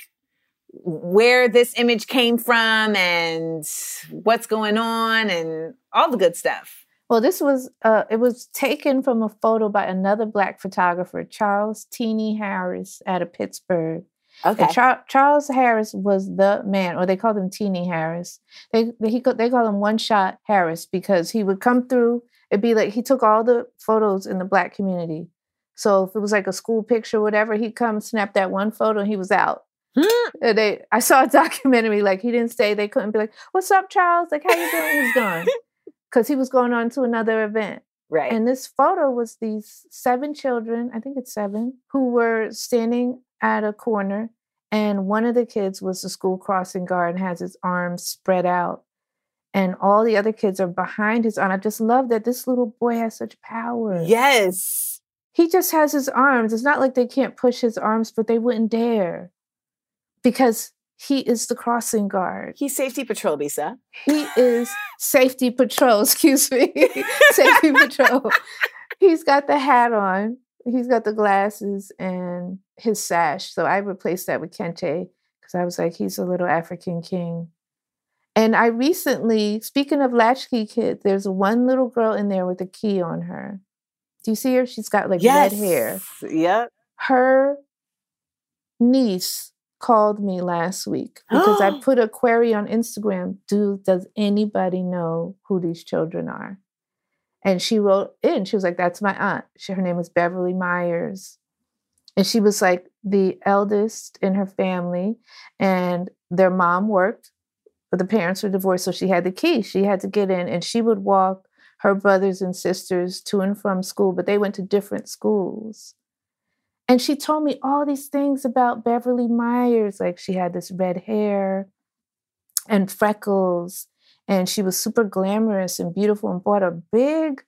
[SPEAKER 2] where this image came from and what's going on and all the good stuff?
[SPEAKER 4] Well, this was uh it was taken from a photo by another black photographer, Charles Teenie Harris out of Pittsburgh.
[SPEAKER 2] Okay.
[SPEAKER 4] Char- Charles Harris was the man, or they called him Teenie Harris. They they, he, they call him One Shot Harris because he would come through. It'd be like he took all the photos in the black community. So if it was like a school picture, whatever, he'd come snap that one photo and he was out. And they, I saw a documentary like he didn't stay. They couldn't be like, "What's up, Charles? Like, how you doing?" He's gone because he was going on to another event.
[SPEAKER 2] right.
[SPEAKER 4] And this photo was these seven children, I think it's seven, who were standing at a corner. And one of the kids was the school crossing guard and has his arms spread out. And all the other kids are behind his arm. I just love that this little boy has such power.
[SPEAKER 2] yes.
[SPEAKER 4] He just has his arms. It's not like they can't push his arms, but they wouldn't dare because he is the crossing guard.
[SPEAKER 2] He's safety patrol, Bisa.
[SPEAKER 4] He is safety patrol, excuse me. safety patrol. He's got the hat on, he's got the glasses and his sash. So I replaced that with Kente because I was like, he's a little African king. And I recently, speaking of latchkey kids, there's one little girl in there with a key on her. Do you see her? She's got like
[SPEAKER 2] Yes.
[SPEAKER 4] red hair.
[SPEAKER 2] Yep.
[SPEAKER 4] Her niece called me last week because I put a query on Instagram. Do does anybody know who these children are? And she wrote in. She was like, "That's my aunt. She, her name was Beverly Myers, and she was like the eldest in her family, and their mom worked, but the parents were divorced, so she had the key. She had to get in, and she would walk her brothers and sisters to and from school, but they went to different schools. And she told me all these things about Beverly Myers. Like she had this red hair and freckles, and she was super glamorous and beautiful and bought a big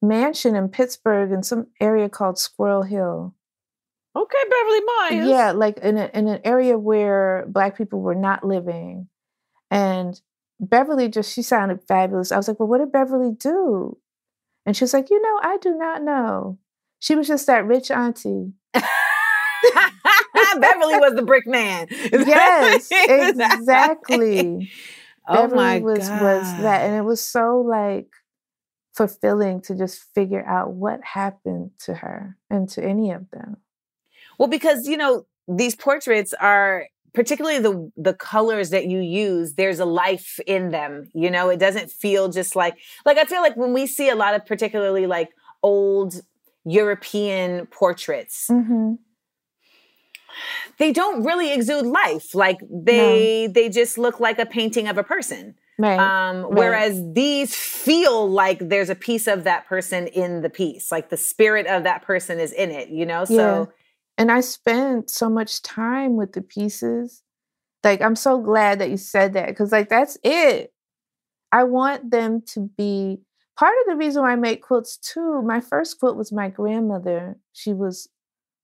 [SPEAKER 4] mansion in Pittsburgh in some area called Squirrel Hill.
[SPEAKER 2] Okay, Beverly Myers.
[SPEAKER 4] Yeah, like in, a, in an area where Black people were not living. And Beverly just, she sounded fabulous. I was like, well, what did Beverly do? And she was like, you know, I do not know. She was just that rich auntie.
[SPEAKER 2] Beverly was the brick man.
[SPEAKER 4] Yes, exactly.
[SPEAKER 2] Oh
[SPEAKER 4] Beverly
[SPEAKER 2] my
[SPEAKER 4] was
[SPEAKER 2] god.
[SPEAKER 4] was that, and it was so like fulfilling to just figure out what happened to her and to any of them.
[SPEAKER 2] Well, because you know these portraits are particularly the the colors that you use. There's a life in them. You know, it doesn't feel just like like I feel like when we see a lot of particularly like old European portraits,
[SPEAKER 4] Mm-hmm.
[SPEAKER 2] They don't really exude life. Like they they just look like a painting of a person.
[SPEAKER 4] Right.
[SPEAKER 2] Um, whereas these feel like there's a piece of that person in the piece, like the spirit of that person is in it, you know? So
[SPEAKER 4] and I spent so much time with the pieces. Like I'm so glad that you said that because like that's it. I want them to be part of the reason why I make quilts too. My first quilt was my grandmother. She was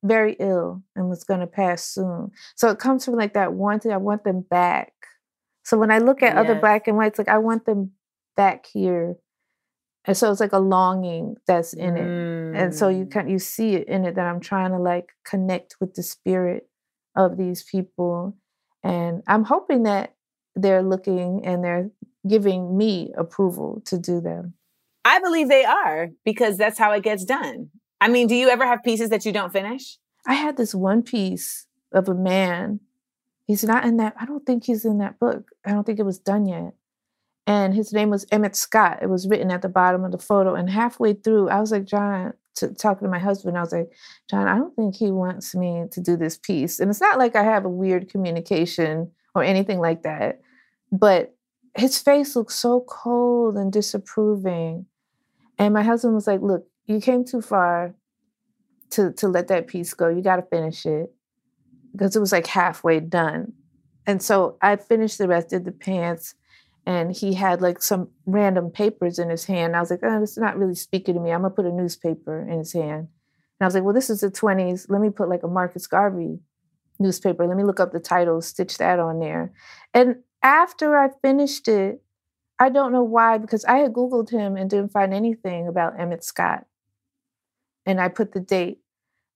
[SPEAKER 4] very ill and was going to pass soon. So it comes from like that wanting. I want them back. So when I look at other black and whites, like I want them back here. And so it's like a longing that's in it and so you
[SPEAKER 2] Mm.
[SPEAKER 4] can you see it in it that i'm trying to like connect with the spirit of these people and i'm hoping that they're looking and they're giving me approval to do them
[SPEAKER 2] I believe they are because that's how it gets done. I mean, do you ever have pieces that you don't finish?
[SPEAKER 4] i had this one piece of a man. He's not in that i don't think he's in that book. I don't think it was done yet. And his name was emmett scott. It was written at the bottom of the photo. And halfway through i was like john to, talking to my husband i was like john i don't think he wants me to do this piece. And it's not like i have a weird communication or anything like that but his face looked so cold and disapproving. And my husband was like look you came too far to to let that piece go you got to finish it because it was like halfway done and so i finished the rest of the pants and he had like some random papers in his hand. I was like, oh, this is not really speaking to me. I'm gonna put a newspaper in his hand. And I was like, well, this is the 20s. Let me put like a Marcus Garvey newspaper. Let me look up the title, stitch that on there. And after I finished it, I don't know why, because I had Googled him and didn't find anything about Emmett Scott. And I put the date.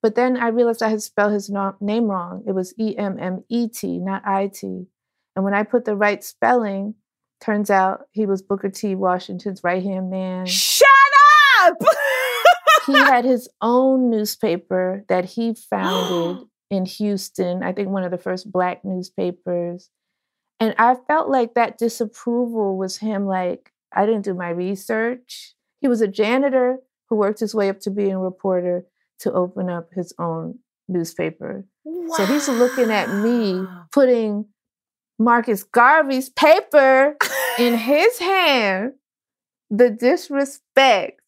[SPEAKER 4] But then I realized I had spelled his no- name wrong. It was E M M E T, not I T. And when I put the right spelling, turns out he was Booker T. Washington's right hand man.
[SPEAKER 2] Shut up!
[SPEAKER 4] he had his own newspaper that he founded in Houston, I think one of the first black newspapers. And I felt like that disapproval was him like, I didn't do my research. He was a janitor who worked his way up to being a reporter to open up his own newspaper. So he's looking at me putting Marcus Garvey's paper in his hand. The disrespect.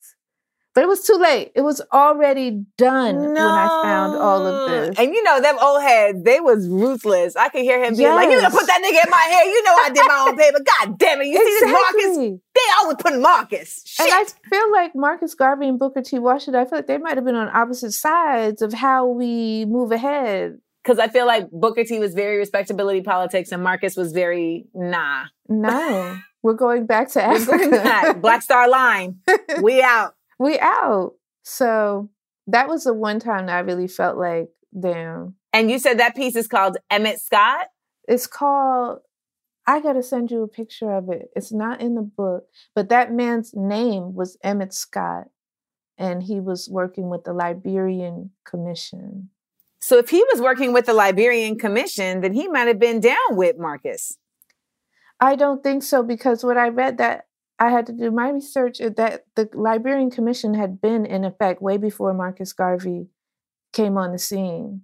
[SPEAKER 4] But it was too late. It was already done when I found all of this.
[SPEAKER 2] And you know, them old heads, they was ruthless. I could hear him being like, you gonna put that nigga in my head. You know I did my own paper. God damn it. You see this Marcus?
[SPEAKER 4] Exactly.
[SPEAKER 2] They always put Marcus. Shit.
[SPEAKER 4] And I feel like Marcus Garvey and Booker T. Washington, I feel like they might have been on opposite sides of how we move ahead.
[SPEAKER 2] Because I feel like Booker T was very respectability politics and Marcus was very nah.
[SPEAKER 4] No, we're going back to
[SPEAKER 2] back.
[SPEAKER 4] Africa.
[SPEAKER 2] Black Star Line. We out.
[SPEAKER 4] we out. So that was the one time that I really felt like, damn.
[SPEAKER 2] And you said that piece is called Emmett Scott.
[SPEAKER 4] It's called, I got to send you a picture of it. It's not in the book, but that man's name was Emmett Scott, and he was working with the Liberian Commission.
[SPEAKER 2] So if he was working with the Liberian Commission, then he might have been down with Marcus.
[SPEAKER 4] I don't think so because when I read that, I had to do my research uh, that the Liberian Commission had been in effect way before Marcus Garvey came on the scene.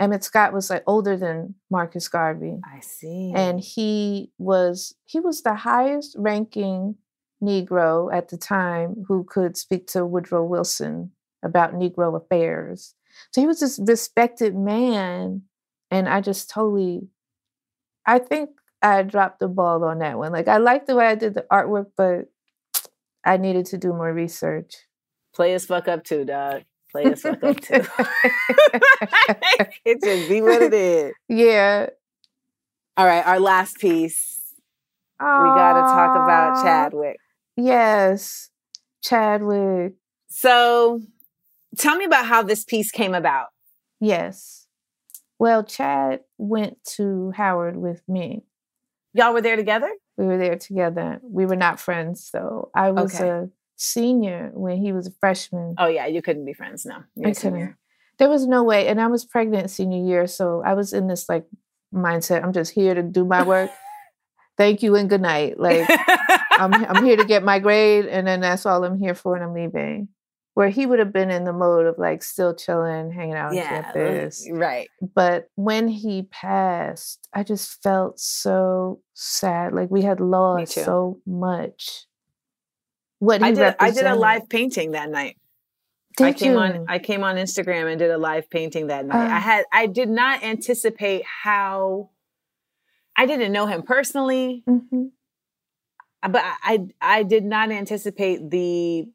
[SPEAKER 4] Emmett Scott was like older than Marcus Garvey.
[SPEAKER 2] I see.
[SPEAKER 4] and he was he was the highest ranking negro at the time who could speak to woodrow wilson about negro affairs so he was this respected man and i just totally i think i dropped the ball on that one like i liked the way i did the artwork but i needed to do more research
[SPEAKER 2] Play as fuck up too, dog. Play as fuck up too. it just be what it is.
[SPEAKER 4] yeah
[SPEAKER 2] All right, our last piece. We got to talk about Chadwick.
[SPEAKER 4] yes chadwick
[SPEAKER 2] So, tell me about how this piece came about.
[SPEAKER 4] Yes. Well, Chad went to Howard with me.
[SPEAKER 2] Y'all were there together?
[SPEAKER 4] We were there together. We were not friends, so I was
[SPEAKER 2] Okay.
[SPEAKER 4] a senior when he was a freshman.
[SPEAKER 2] Oh yeah, you couldn't be friends. No,
[SPEAKER 4] I couldn't. There was no way. And I was pregnant senior year. So I was in this like mindset I'm just here to do my work. Thank you and good night. Like, I'm, I'm here to get my grade, and then that's all I'm here for, and I'm leaving. Where he would have been in the mode of like still chilling, hanging out on
[SPEAKER 2] yeah,
[SPEAKER 4] campus.
[SPEAKER 2] right.
[SPEAKER 4] but when he passed, I just felt so sad. Like we had lost so much. What
[SPEAKER 2] I did. I did a live painting that night. I came
[SPEAKER 4] you?
[SPEAKER 2] on. I came on Instagram and did a live painting that night. I
[SPEAKER 4] Ah.
[SPEAKER 2] had. I did not anticipate how. I didn't know him personally,
[SPEAKER 4] Mhm.
[SPEAKER 2] but I I did not anticipate the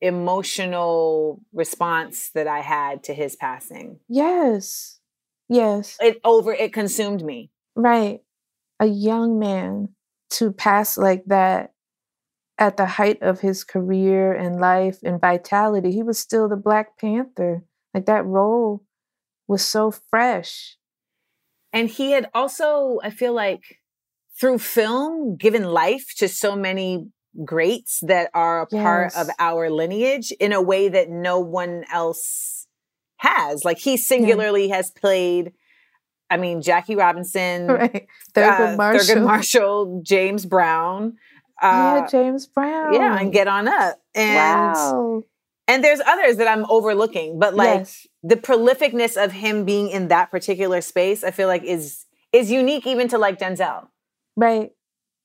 [SPEAKER 2] emotional response that I had to his passing.
[SPEAKER 4] Yes, yes,
[SPEAKER 2] It over. It consumed me.
[SPEAKER 4] right. A young man to pass like that at the height of his career and life and vitality. He was still the Black Panther. Like that role was so fresh.
[SPEAKER 2] And he had also, I feel like, through film, given life to so many greats that are a part of our lineage in a way that no one else has. Like he singularly has played, I mean, Jackie Robinson,
[SPEAKER 4] Right. Thurgood
[SPEAKER 2] uh,
[SPEAKER 4] Marshall.
[SPEAKER 2] Thurgood Marshall, James Brown. Uh,
[SPEAKER 4] yeah, James Brown.
[SPEAKER 2] yeah, and Get On Up. And
[SPEAKER 4] wow.
[SPEAKER 2] and there's others that I'm overlooking, but like
[SPEAKER 4] yes.
[SPEAKER 2] the prolificness of him being in that particular space, I feel like is is unique even to like Denzel.
[SPEAKER 4] Right.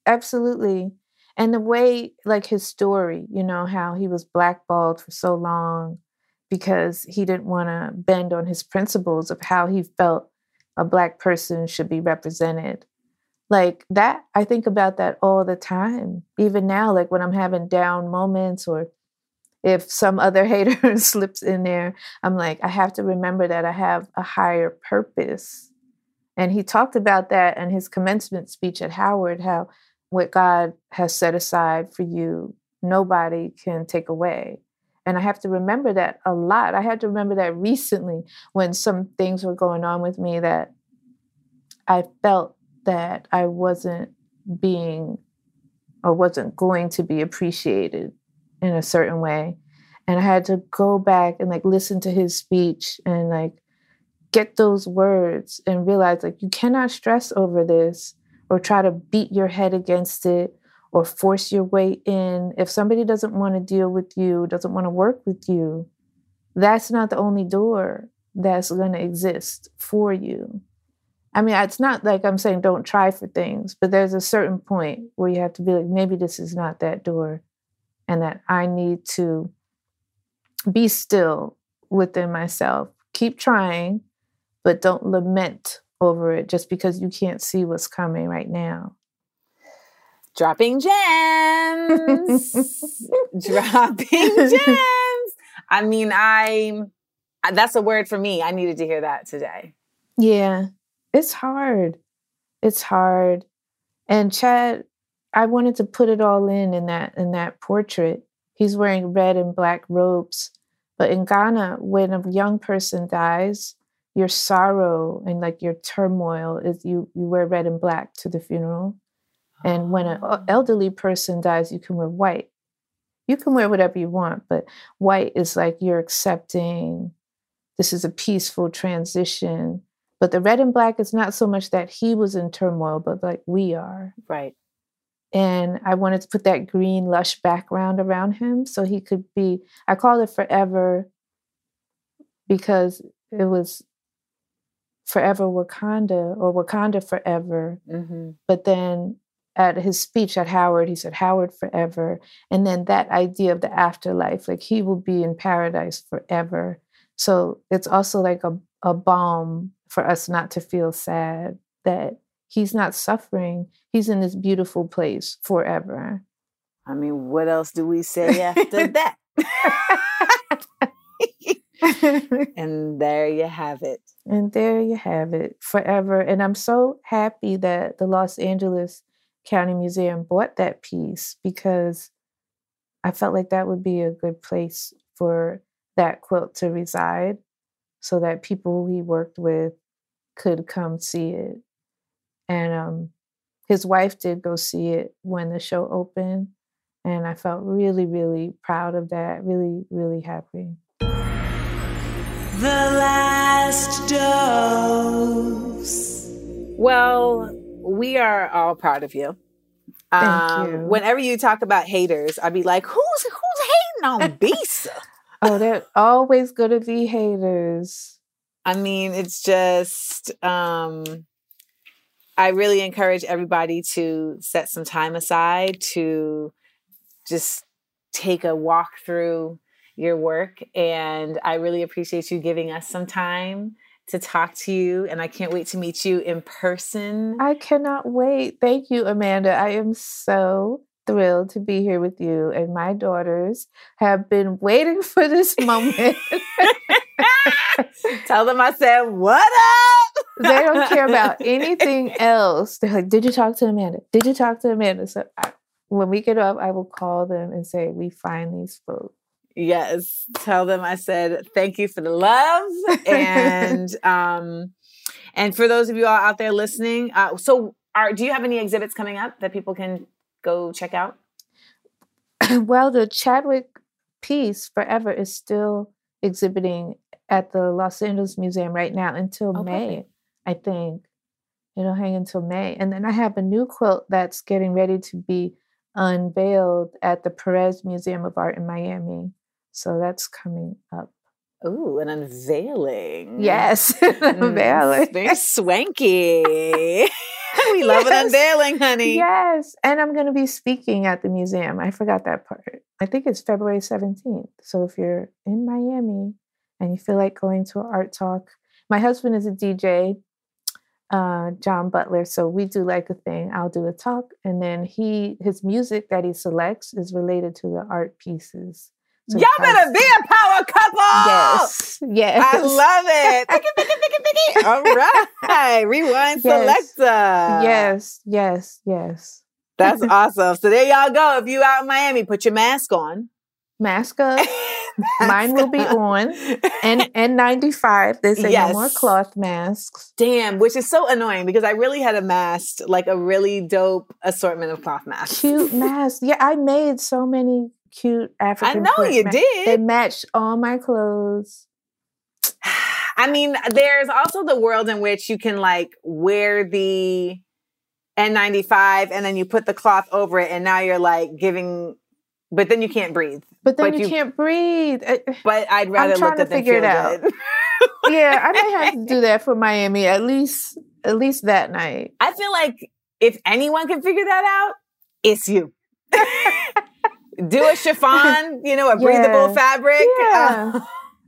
[SPEAKER 4] Absolutely. And the way, like his story, you know, how he was blackballed for so long because he didn't want to bend on his principles of how he felt a Black person should be represented. Like that, I think about that all the time. Even now, like when I'm having down moments or if some other hater slips in there, I'm like, I have to remember that I have a higher purpose. And he talked about that in his commencement speech at Howard how what God has set aside for you, nobody can take away. And I have to remember that a lot. I had to remember that recently when some things were going on with me that I felt that I wasn't being or wasn't going to be appreciated in a certain way. And I had to go back and like listen to his speech and like get those words and realize like you cannot stress over this or try to beat your head against it or force your way in. If somebody doesn't want to deal with you, doesn't want to work with you, that's not the only door that's going to exist for you. I mean, it's not like I'm saying don't try for things, but there's a certain point where you have to be like, maybe this is not that door, and that I need to be still within myself. Keep trying, but don't lament over it just because you can't see what's coming right now.
[SPEAKER 2] Dropping gems. Dropping gems. I mean, I that's a word for me. I needed to hear that today.
[SPEAKER 4] Yeah, it's hard. It's hard. And Chad, I wanted to put it all in in that in that portrait. He's wearing red and black robes. But in Ghana, when a young person dies, your sorrow and like your turmoil is you you wear red and black to the funeral. And when an
[SPEAKER 2] Oh. Ah.
[SPEAKER 4] elderly person dies, you can wear white. You can wear whatever you want, but white is like you're accepting this is a peaceful transition. But the red and black is not so much that he was in turmoil, but like we are.
[SPEAKER 2] Right.
[SPEAKER 4] And I wanted to put that green, lush background around him so he could be, I called it forever because it was forever Wakanda or Wakanda forever.
[SPEAKER 2] hmm
[SPEAKER 4] But then at his speech at Howard, he said, Howard forever. And then that idea of the afterlife, like he will be in paradise forever. So it's also like a, a balm for us not to feel sad that he's not suffering. He's in this beautiful place forever.
[SPEAKER 2] I mean, what else do we say after that? and there you have it.
[SPEAKER 4] And there you have it, forever. And I'm so happy that the Los Angeles County Museum bought that piece because I felt like that would be a good place for that quilt to reside so that people he worked with could come see it. And um, his wife did go see it when the show opened. And I felt really, really proud of that, really, really happy.
[SPEAKER 3] The last dose.
[SPEAKER 2] Well, we are all proud of you.
[SPEAKER 4] Thank you.
[SPEAKER 2] Whenever you talk about haters, I'd be like, "Who's who's hating on Bisa?"
[SPEAKER 4] Oh, they're always going to be haters.
[SPEAKER 2] I mean, it's just um I really encourage everybody to set some time aside to just take a walk through your work and I really appreciate you giving us some time to talk to you and I can't wait to meet you in person.
[SPEAKER 4] I cannot wait. Thank you, Amanda. I am so thrilled to be here with you. And my daughters have been waiting for this moment.
[SPEAKER 2] Tell them I said, "What up?"
[SPEAKER 4] they don't care about anything else. They're like, Did you talk to Amanda? Did you talk to Amanda? So I, when we get up, I will call them and say, We finally spoke.
[SPEAKER 2] Yes. Tell them I said thank you for the love. And um and for those of you all out there listening, uh so are do you have any exhibits coming up that people can go check out?
[SPEAKER 4] well, the Chadwick piece, Forever, is still exhibiting at the Los Angeles Museum right now until
[SPEAKER 2] Oh,
[SPEAKER 4] May,
[SPEAKER 2] perfect.
[SPEAKER 4] I think. It'll hang until May. And then I have a new quilt that's getting ready to be unveiled at the Perez Museum of Art in Miami. So that's coming up.
[SPEAKER 2] Ooh, an unveiling.
[SPEAKER 4] Yes,
[SPEAKER 2] Mm,
[SPEAKER 4] unveiling.
[SPEAKER 2] Very swanky. we love an unveiling, honey.
[SPEAKER 4] Yes. And I'm going to be speaking at the museum. I forgot that part. I think it's February 17th. So if you're in Miami and you feel like going to an art talk, my husband is a DJ, uh, John Butler. So we do like a thing. I'll do a talk. And then he, his music that he selects is related to the art pieces. So
[SPEAKER 2] Y'all
[SPEAKER 4] has-
[SPEAKER 2] better be a power couple.
[SPEAKER 4] Yes. Yes.
[SPEAKER 2] I love it. All right. Rewind
[SPEAKER 4] Yes.
[SPEAKER 2] selector.
[SPEAKER 4] yes. Yes. Yes.
[SPEAKER 2] That's awesome. So there y'all go. If you out in Miami, put your mask on.
[SPEAKER 4] Mask up. Mine will be on. and N95. They say no more cloth masks.
[SPEAKER 2] Damn, which is so annoying because I really had amassed like a really dope assortment of cloth masks.
[SPEAKER 4] Cute masks. Yeah, I made so many cute African.
[SPEAKER 2] I
[SPEAKER 4] know
[SPEAKER 2] you
[SPEAKER 4] ma- They matched all my clothes.
[SPEAKER 2] I mean, there's also the world in which you can like wear the N95 and then you put the cloth over it and now you're like giving but then you can't breathe.
[SPEAKER 4] But then
[SPEAKER 2] But
[SPEAKER 4] you,
[SPEAKER 2] you-
[SPEAKER 4] can't breathe. Uh,
[SPEAKER 2] But I'd rather
[SPEAKER 4] trying
[SPEAKER 2] look
[SPEAKER 4] to
[SPEAKER 2] than
[SPEAKER 4] figure it out. yeah, I may have to do that for Miami at least at least that night.
[SPEAKER 2] I feel like if anyone can figure that out, it's you. Do a chiffon, you know, a breathable
[SPEAKER 4] Yeah.
[SPEAKER 2] fabric.
[SPEAKER 4] Yeah.
[SPEAKER 2] Uh,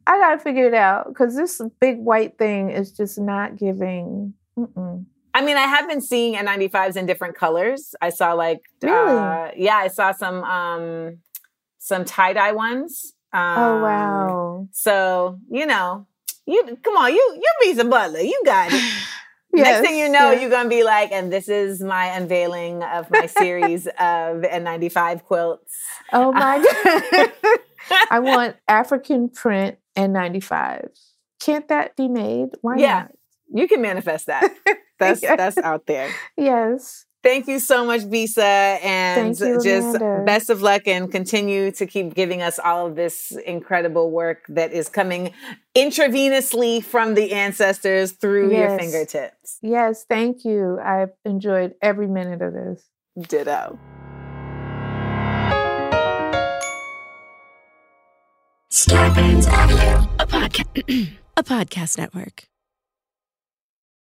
[SPEAKER 4] I gotta figure it out because this big white thing is just not giving. Mm-mm.
[SPEAKER 2] I mean, I have been seeing N95s in different colors. I saw like,
[SPEAKER 4] Really?
[SPEAKER 2] uh, yeah, I saw some um, some tie dye ones. Um,
[SPEAKER 4] Oh wow!
[SPEAKER 2] So you know, you come on, you you Bisa Butler, you got it.
[SPEAKER 4] Yes,
[SPEAKER 2] Next thing you know,
[SPEAKER 4] yes.
[SPEAKER 2] you're gonna be like, and this is my unveiling of my series of N95 quilts.
[SPEAKER 4] Oh my god! I want African print N95. Can't that be made? Why
[SPEAKER 2] Yeah.
[SPEAKER 4] not?
[SPEAKER 2] You can manifest that. That's
[SPEAKER 4] Yeah.
[SPEAKER 2] that's out there.
[SPEAKER 4] Yes.
[SPEAKER 2] Thank you so much, Bisa, and
[SPEAKER 4] Thank you,
[SPEAKER 2] just
[SPEAKER 4] Amanda.
[SPEAKER 2] best of luck and continue to keep giving us all of this incredible work that is coming intravenously from the ancestors through your fingertips.
[SPEAKER 4] Yes. Thank you. I've enjoyed every minute of this.
[SPEAKER 2] Ditto.
[SPEAKER 1] Scarpins Avenue.
[SPEAKER 5] a podcast, a podcast network.